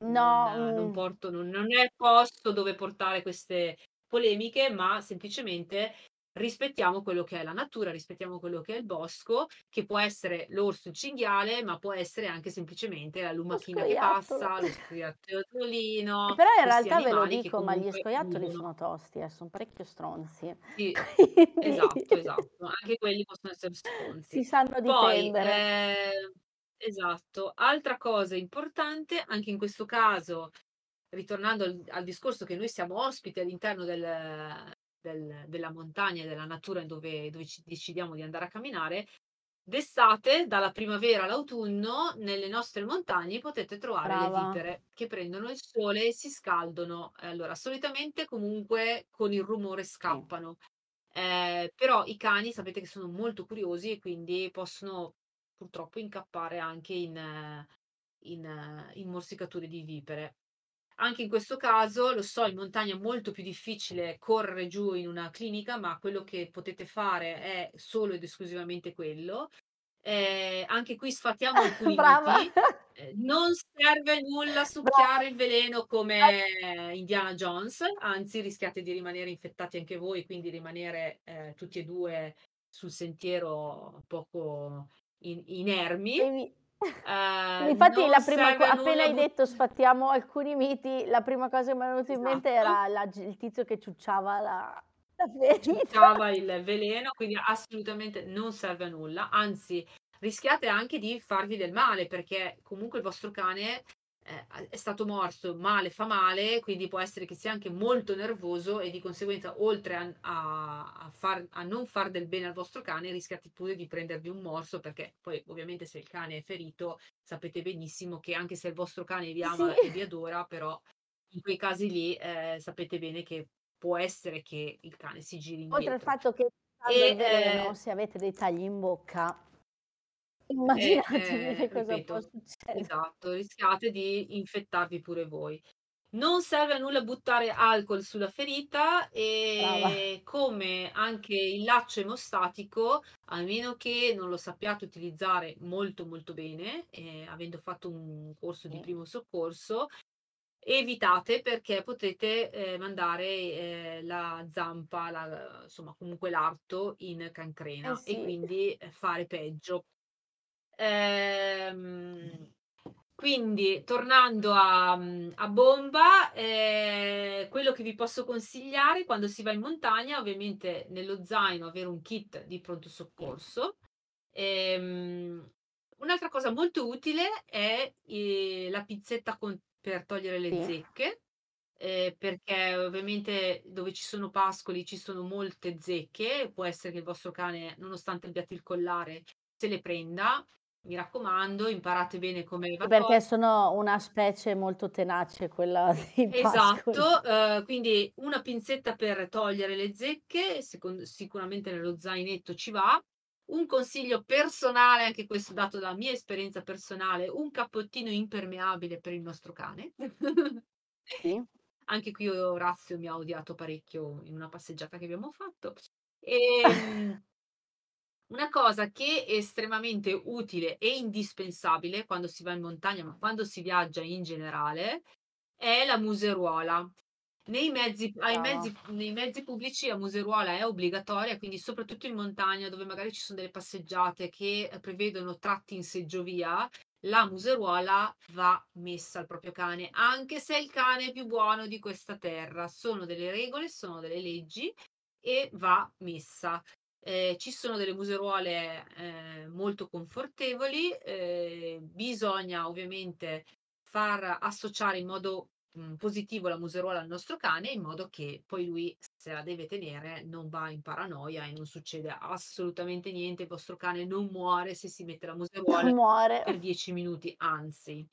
Speaker 3: No,
Speaker 1: non, non porto, non, non è il posto dove portare queste polemiche, ma semplicemente rispettiamo quello che è la natura, rispettiamo quello che è il bosco, che può essere l'orso, il cinghiale, ma può essere anche semplicemente la lumachina che passa, lo scoiattolino,
Speaker 3: Però in realtà ve lo dico, ma gli scoiattoli
Speaker 1: vivono.
Speaker 3: sono tosti, eh, sono parecchio stronzi.
Speaker 1: Sì, esatto, esatto, anche quelli possono essere
Speaker 3: si
Speaker 1: stronzi.
Speaker 3: sanno
Speaker 1: Poi,
Speaker 3: difendere.
Speaker 1: eh, esatto, altra cosa importante, anche in questo caso, ritornando al, al discorso che noi siamo ospiti all'interno del- del- della montagna e della natura dove, dove ci decidiamo di andare a camminare, d'estate, dalla primavera all'autunno, nelle nostre montagne potete trovare le
Speaker 3: Brava.
Speaker 1: vipere che prendono il sole e si scaldano. Allora, solitamente comunque con il rumore scappano. Eh, però i cani sapete che sono molto curiosi e quindi possono purtroppo incappare anche in, eh, in, eh, in morsicature di vipere. Anche in questo caso, lo so, in montagna è molto più difficile correre giù in una clinica, ma quello che potete fare è solo ed esclusivamente quello. Eh, anche qui sfatiamo alcuni
Speaker 3: Brava.
Speaker 1: miti. Eh, non serve nulla
Speaker 3: Brava.
Speaker 1: succhiare il veleno come Indiana Jones, anzi rischiate di rimanere infettati anche voi, quindi rimanere eh, tutti e due sul sentiero poco in- inermi.
Speaker 3: Devi-
Speaker 1: Eh,
Speaker 3: Infatti, la prima co- appena hai
Speaker 1: but-
Speaker 3: detto sfatiamo alcuni miti, la prima cosa che mi è venuta in mente
Speaker 1: Esatto.
Speaker 3: era la- il tizio che ciucciava la, la ferita.
Speaker 1: ciucciava il veleno, quindi assolutamente non serve a nulla, anzi rischiate anche di farvi del male perché comunque il vostro cane eh, è stato morso, male fa male, quindi può essere che sia anche molto nervoso e di conseguenza oltre a, a- a far- a non far del bene al vostro cane rischiate pure di prendervi un morso perché poi ovviamente se il cane è ferito sapete benissimo che anche se il vostro cane vi ama
Speaker 3: Sì.
Speaker 1: e vi adora, però in quei casi lì eh, sapete bene che può essere che il cane si giri
Speaker 3: Oltre al
Speaker 1: indietro.
Speaker 3: fatto che
Speaker 1: E, eh,
Speaker 3: se avete dei tagli in bocca, immaginatevi
Speaker 1: eh,
Speaker 3: cosa può
Speaker 1: ripeto,
Speaker 3: succedere.
Speaker 1: esatto, rischiate di infettarvi pure voi. Non serve a nulla buttare alcol sulla ferita
Speaker 3: Brava.
Speaker 1: e come anche il laccio emostatico, a meno che non lo sappiate utilizzare molto molto bene, eh, avendo fatto un corso di primo soccorso, evitate perché potete eh, mandare eh, la zampa, la- insomma comunque l'arto in cancrena
Speaker 3: Eh
Speaker 1: e
Speaker 3: sì.
Speaker 1: quindi eh, fare peggio. Ehm, quindi, tornando a, a bomba, eh, quello che vi posso consigliare quando si va in montagna, ovviamente nello zaino avere un kit di pronto soccorso. Ehm, un'altra cosa molto utile è eh, la pizzetta con- per togliere le
Speaker 3: Sì.
Speaker 1: zecche. eh, perché ovviamente dove ci sono pascoli ci sono molte zecche, può essere che il vostro cane, nonostante abbiate il collare, se le prenda. Mi raccomando, imparate bene come va
Speaker 3: Perché sono una specie molto tenace, quella dei pascoli.
Speaker 1: Esatto, eh, quindi una pinzetta per togliere le zecche, secon- sicuramente nello zainetto ci va. Un consiglio personale, anche questo dato dalla mia esperienza personale, un cappottino impermeabile per il nostro cane.
Speaker 3: Sì.
Speaker 1: Anche qui Orazio mi ha odiato parecchio in una passeggiata che abbiamo fatto. Ehm, Una cosa che è estremamente utile e indispensabile quando si va in montagna, ma quando si viaggia in generale, è la museruola. Nei mezzi, ai mezzi, nei mezzi pubblici la museruola è obbligatoria, quindi soprattutto in montagna dove magari ci sono delle passeggiate che prevedono tratti in seggiovia, la museruola va messa al proprio cane, anche se è il cane più buono di questa terra. Sono delle regole, sono delle leggi e va messa. Eh, ci sono delle museruole eh, molto confortevoli, eh, bisogna ovviamente far associare in modo mh, positivo la museruola al nostro cane in modo che poi lui se la deve tenere non va in paranoia e non succede assolutamente niente, il vostro cane non muore se si mette la museruola per 10 minuti, anzi.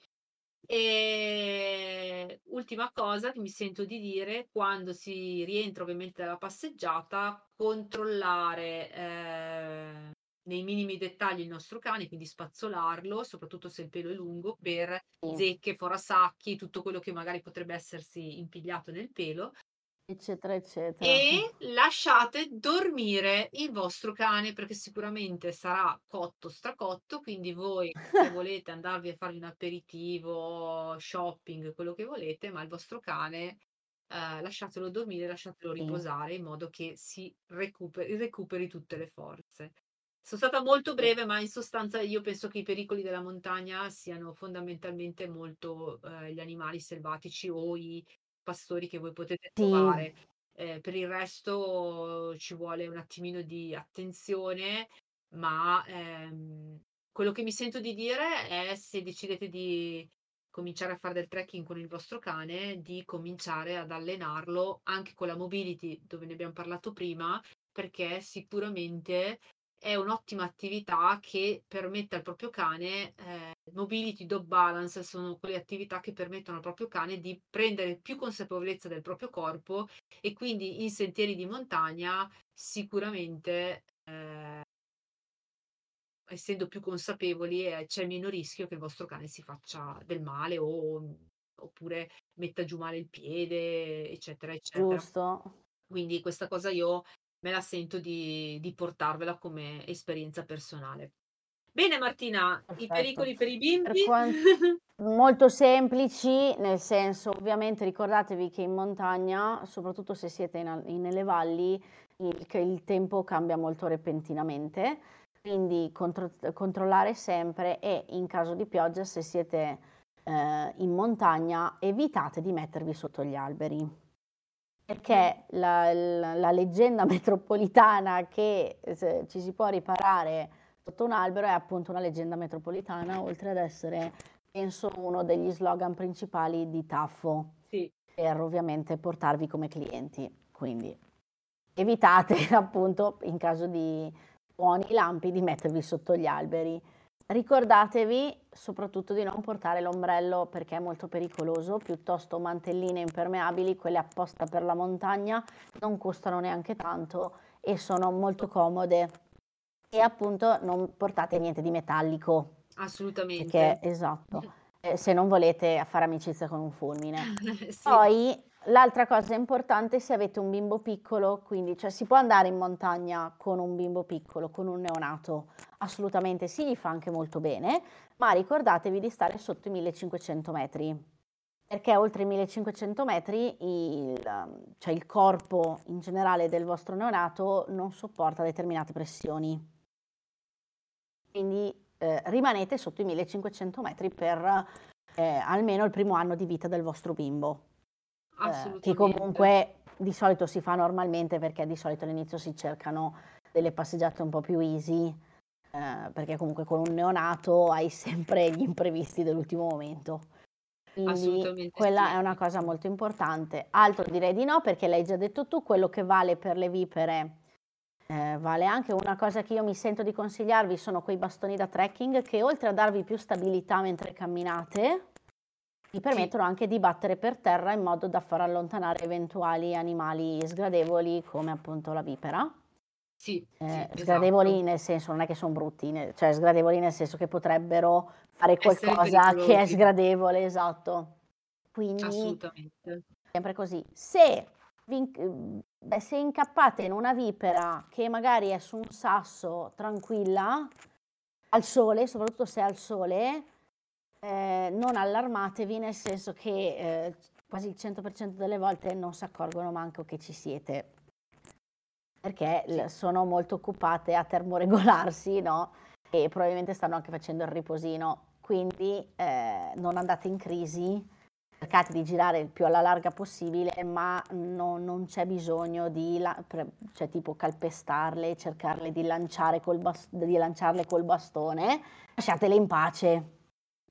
Speaker 1: E ultima cosa che mi sento di dire, quando si rientra ovviamente dalla passeggiata, controllare eh, nei minimi dettagli il nostro cane, quindi spazzolarlo, soprattutto se il pelo è lungo, per zecche, forasacchi, tutto quello che magari potrebbe essersi impigliato nel pelo.
Speaker 3: Eccetera, eccetera.
Speaker 1: E lasciate dormire il vostro cane perché sicuramente sarà cotto, stracotto, quindi voi se volete andarvi a farvi un aperitivo, shopping, quello che volete, ma il vostro cane eh, lasciatelo dormire, lasciatelo riposare in modo che si recuperi, recuperi tutte le forze. Sono stata molto breve, ma in sostanza io penso che i pericoli della montagna siano fondamentalmente molto eh, gli animali selvatici o i pastori che voi potete
Speaker 3: Sì.
Speaker 1: trovare. Eh, per il resto ci vuole un attimino di attenzione, ma ehm, quello che mi sento di dire è se decidete di cominciare a fare del trekking con il vostro cane, di cominciare ad allenarlo anche con la mobility, dove ne abbiamo parlato prima, perché sicuramente è un'ottima attività che permette al proprio cane, eh, mobility, dog balance, sono quelle attività che permettono al proprio cane di prendere più consapevolezza del proprio corpo e quindi in sentieri di montagna sicuramente eh, essendo più consapevoli eh, c'è meno rischio che il vostro cane si faccia del male o, oppure metta giù male il piede, eccetera, eccetera.
Speaker 3: Giusto.
Speaker 1: Quindi questa cosa io me la sento di, di portarvela come esperienza personale. Bene Martina, Perfetto. i pericoli per i bimbi? Per quanto,
Speaker 3: molto semplici, nel senso ovviamente ricordatevi che in montagna, soprattutto se siete in, in, nelle valli, il, il tempo cambia molto repentinamente, quindi contro, controllare sempre e in caso di pioggia se siete eh, in montagna evitate di mettervi sotto gli alberi perché la, la, la, leggenda metropolitana che ci si può riparare sotto un albero è appunto una leggenda metropolitana, oltre ad essere, penso, uno degli slogan principali di Taffo,
Speaker 1: sì.
Speaker 3: per ovviamente portarvi come clienti. Quindi evitate appunto, in caso di buoni lampi, di mettervi sotto gli alberi. Ricordatevi soprattutto di non portare l'ombrello perché è molto pericoloso, piuttosto mantelline impermeabili, quelle apposta per la montagna, non costano neanche tanto e sono molto comode. E appunto non portate niente di metallico.
Speaker 1: Assolutamente.
Speaker 3: Perché, esatto, eh, se non volete fare amicizia con un fulmine. sì. Poi L'altra cosa importante se avete un bimbo piccolo, quindi cioè si può andare in montagna con un bimbo piccolo, con un neonato, assolutamente sì, gli fa anche molto bene, ma ricordatevi di stare sotto i 1500 metri, perché oltre i 1500 metri il, cioè il corpo in generale del vostro neonato non sopporta determinate pressioni. Quindi eh, rimanete sotto i 1500 metri per eh, almeno il primo anno di vita del vostro bimbo eh, che comunque di solito si fa normalmente perché di solito all'inizio si cercano delle passeggiate un po' più easy, eh, perché comunque con un neonato hai sempre gli imprevisti dell'ultimo momento. Quindi quella sì. è una cosa molto importante. Altro direi di no perché l'hai già detto tu, quello che vale per le vipere eh, vale anche. Una cosa che io mi sento di consigliarvi sono quei bastoni da trekking che oltre a darvi più stabilità mentre camminate, ti permettono anche di battere per terra in modo da far allontanare eventuali animali sgradevoli come appunto la vipera.
Speaker 1: Sì,
Speaker 3: eh, sì sgradevoli esatto. nel senso, non è che sono brutti, cioè sgradevoli nel senso che potrebbero fare qualcosa che è sgradevole, esatto. Quindi,
Speaker 1: Assolutamente.
Speaker 3: sempre così. Se vi, beh, se incappate in una vipera che magari è su un sasso tranquilla, al sole, soprattutto se è al sole, eh, non allarmatevi nel senso che eh, quasi il 100% delle volte non si accorgono manco che ci siete perché sì. sono molto occupate a termoregolarsi no? e probabilmente stanno anche facendo il riposino quindi eh, non andate in crisi cercate di girare il più alla larga possibile, ma no, non c'è bisogno di, la, cioè, tipo calpestarle, cercarle di, lanciare col bast- di lanciarle col bastone, lasciatele in pace.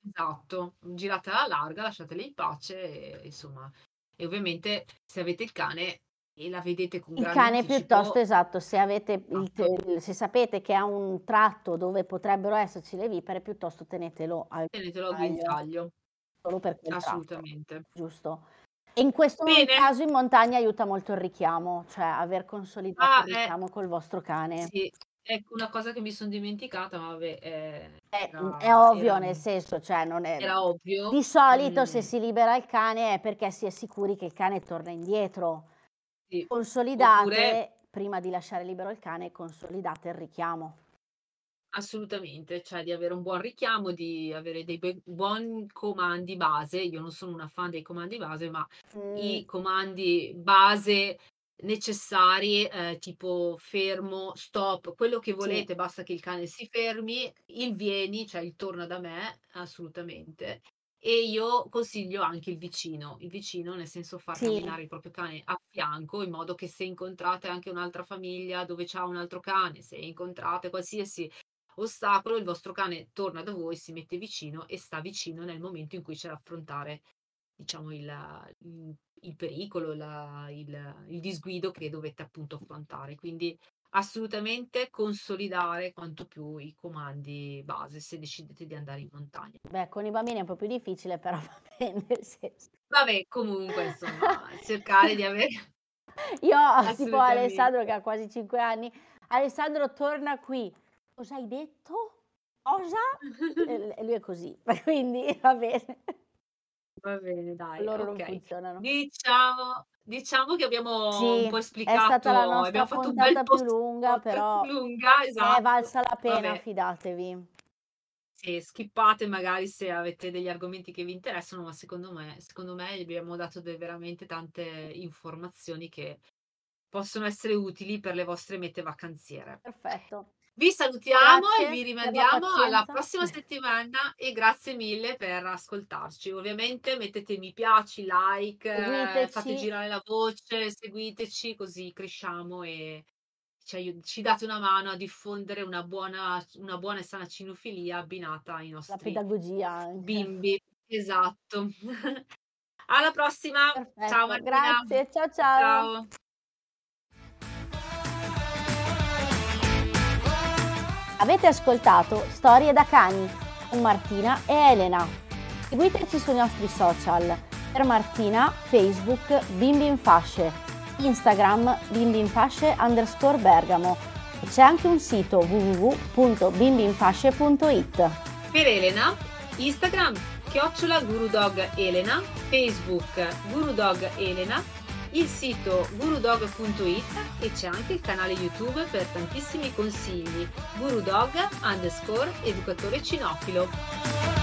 Speaker 1: Esatto, girate alla larga, lasciatele in pace, e, insomma, e ovviamente se avete il cane e la vedete con
Speaker 3: il cane anticipo, piuttosto esatto se, avete esatto. il, se sapete che ha un tratto dove potrebbero esserci le vipere piuttosto tenetelo al
Speaker 1: tenetelo al guinzaglio
Speaker 3: solo per quel
Speaker 1: Assolutamente.
Speaker 3: Tratto, giusto. E in questo Bene. caso in montagna aiuta molto il richiamo, cioè aver consolidato ah, il eh, richiamo eh, col vostro cane.
Speaker 1: Sì, ecco una cosa che mi sono dimenticata, ma vabbè,
Speaker 3: eh, è, era, è, ovvio era, nel senso, cioè non è...
Speaker 1: Era ovvio.
Speaker 3: Di solito mm. se si libera il cane è perché si è sicuri che il cane torna indietro. Sì. Consolidate, Oppure... prima di lasciare libero il cane, consolidate il richiamo.
Speaker 1: Assolutamente, cioè di avere un buon richiamo, di avere dei be- buoni comandi base. Io non sono una fan dei comandi base, ma i comandi base necessari, eh, tipo fermo, stop, quello che Sì. volete, basta che il cane si fermi, il vieni, cioè il torna da me, assolutamente. E io consiglio anche il vicino, il vicino nel senso far Sì. camminare il proprio cane a fianco, in modo che se incontrate anche un'altra famiglia dove c'ha un altro cane, se incontrate qualsiasi ostacolo, il vostro cane torna da voi, si mette vicino e sta vicino nel momento in cui c'è da affrontare, diciamo, il, il, pericolo, la, il, il disguido che dovete appunto affrontare. Quindi assolutamente consolidare quanto più i comandi base se decidete di andare in montagna.
Speaker 3: Beh, con i bambini è un po' più difficile, però va bene.
Speaker 1: Vabbè, comunque, insomma, cercare di avere...
Speaker 3: Io ho tipo Alessandro che ha quasi 5 anni. Alessandro, torna qui cosa hai detto? Cosa? e lui è così, quindi va bene.
Speaker 1: Va bene, dai.
Speaker 3: Loro non funzionano.
Speaker 1: Diciamo, diciamo che abbiamo sì, un po' esplicato,
Speaker 3: è stata la nostra abbiamo fatto un bel più lunga, però
Speaker 1: lunga, esatto.
Speaker 3: è valsa la pena, Vabbè. fidatevi.
Speaker 1: Sì, skippate magari se avete degli argomenti che vi interessano, ma secondo me, secondo me abbiamo dato veramente tante informazioni che possono essere utili per le vostre mete vacanziere.
Speaker 3: Perfetto.
Speaker 1: Vi salutiamo grazie e vi rimandiamo alla prossima settimana e grazie mille per ascoltarci. Ovviamente mettete mi piace, like, seguiteci. fate girare la voce, seguiteci così cresciamo e ci, ci, date una mano a diffondere una buona, una buona e sana cinofilia abbinata ai nostri
Speaker 3: La pedagogia anche.
Speaker 1: bimbi. Esatto. alla prossima.
Speaker 3: Perfetto.
Speaker 1: Ciao Martina.
Speaker 3: Grazie, ciao ciao. Ciao. Avete ascoltato Storie da cani con Martina e Elena. Seguiteci sui nostri social. Per Martina, Facebook Bimbi in Fasce, Instagram Bimbi in Fasce underscore Bergamo e c'è anche un sito www.bimbinfasce.it.
Speaker 1: Per Elena, Instagram chiocciola Gurudog Elena, Facebook Gurudog Elena il sito gurudog.it e c'è anche il canale YouTube per tantissimi consigli. Gurudog underscore educatore cinofilo.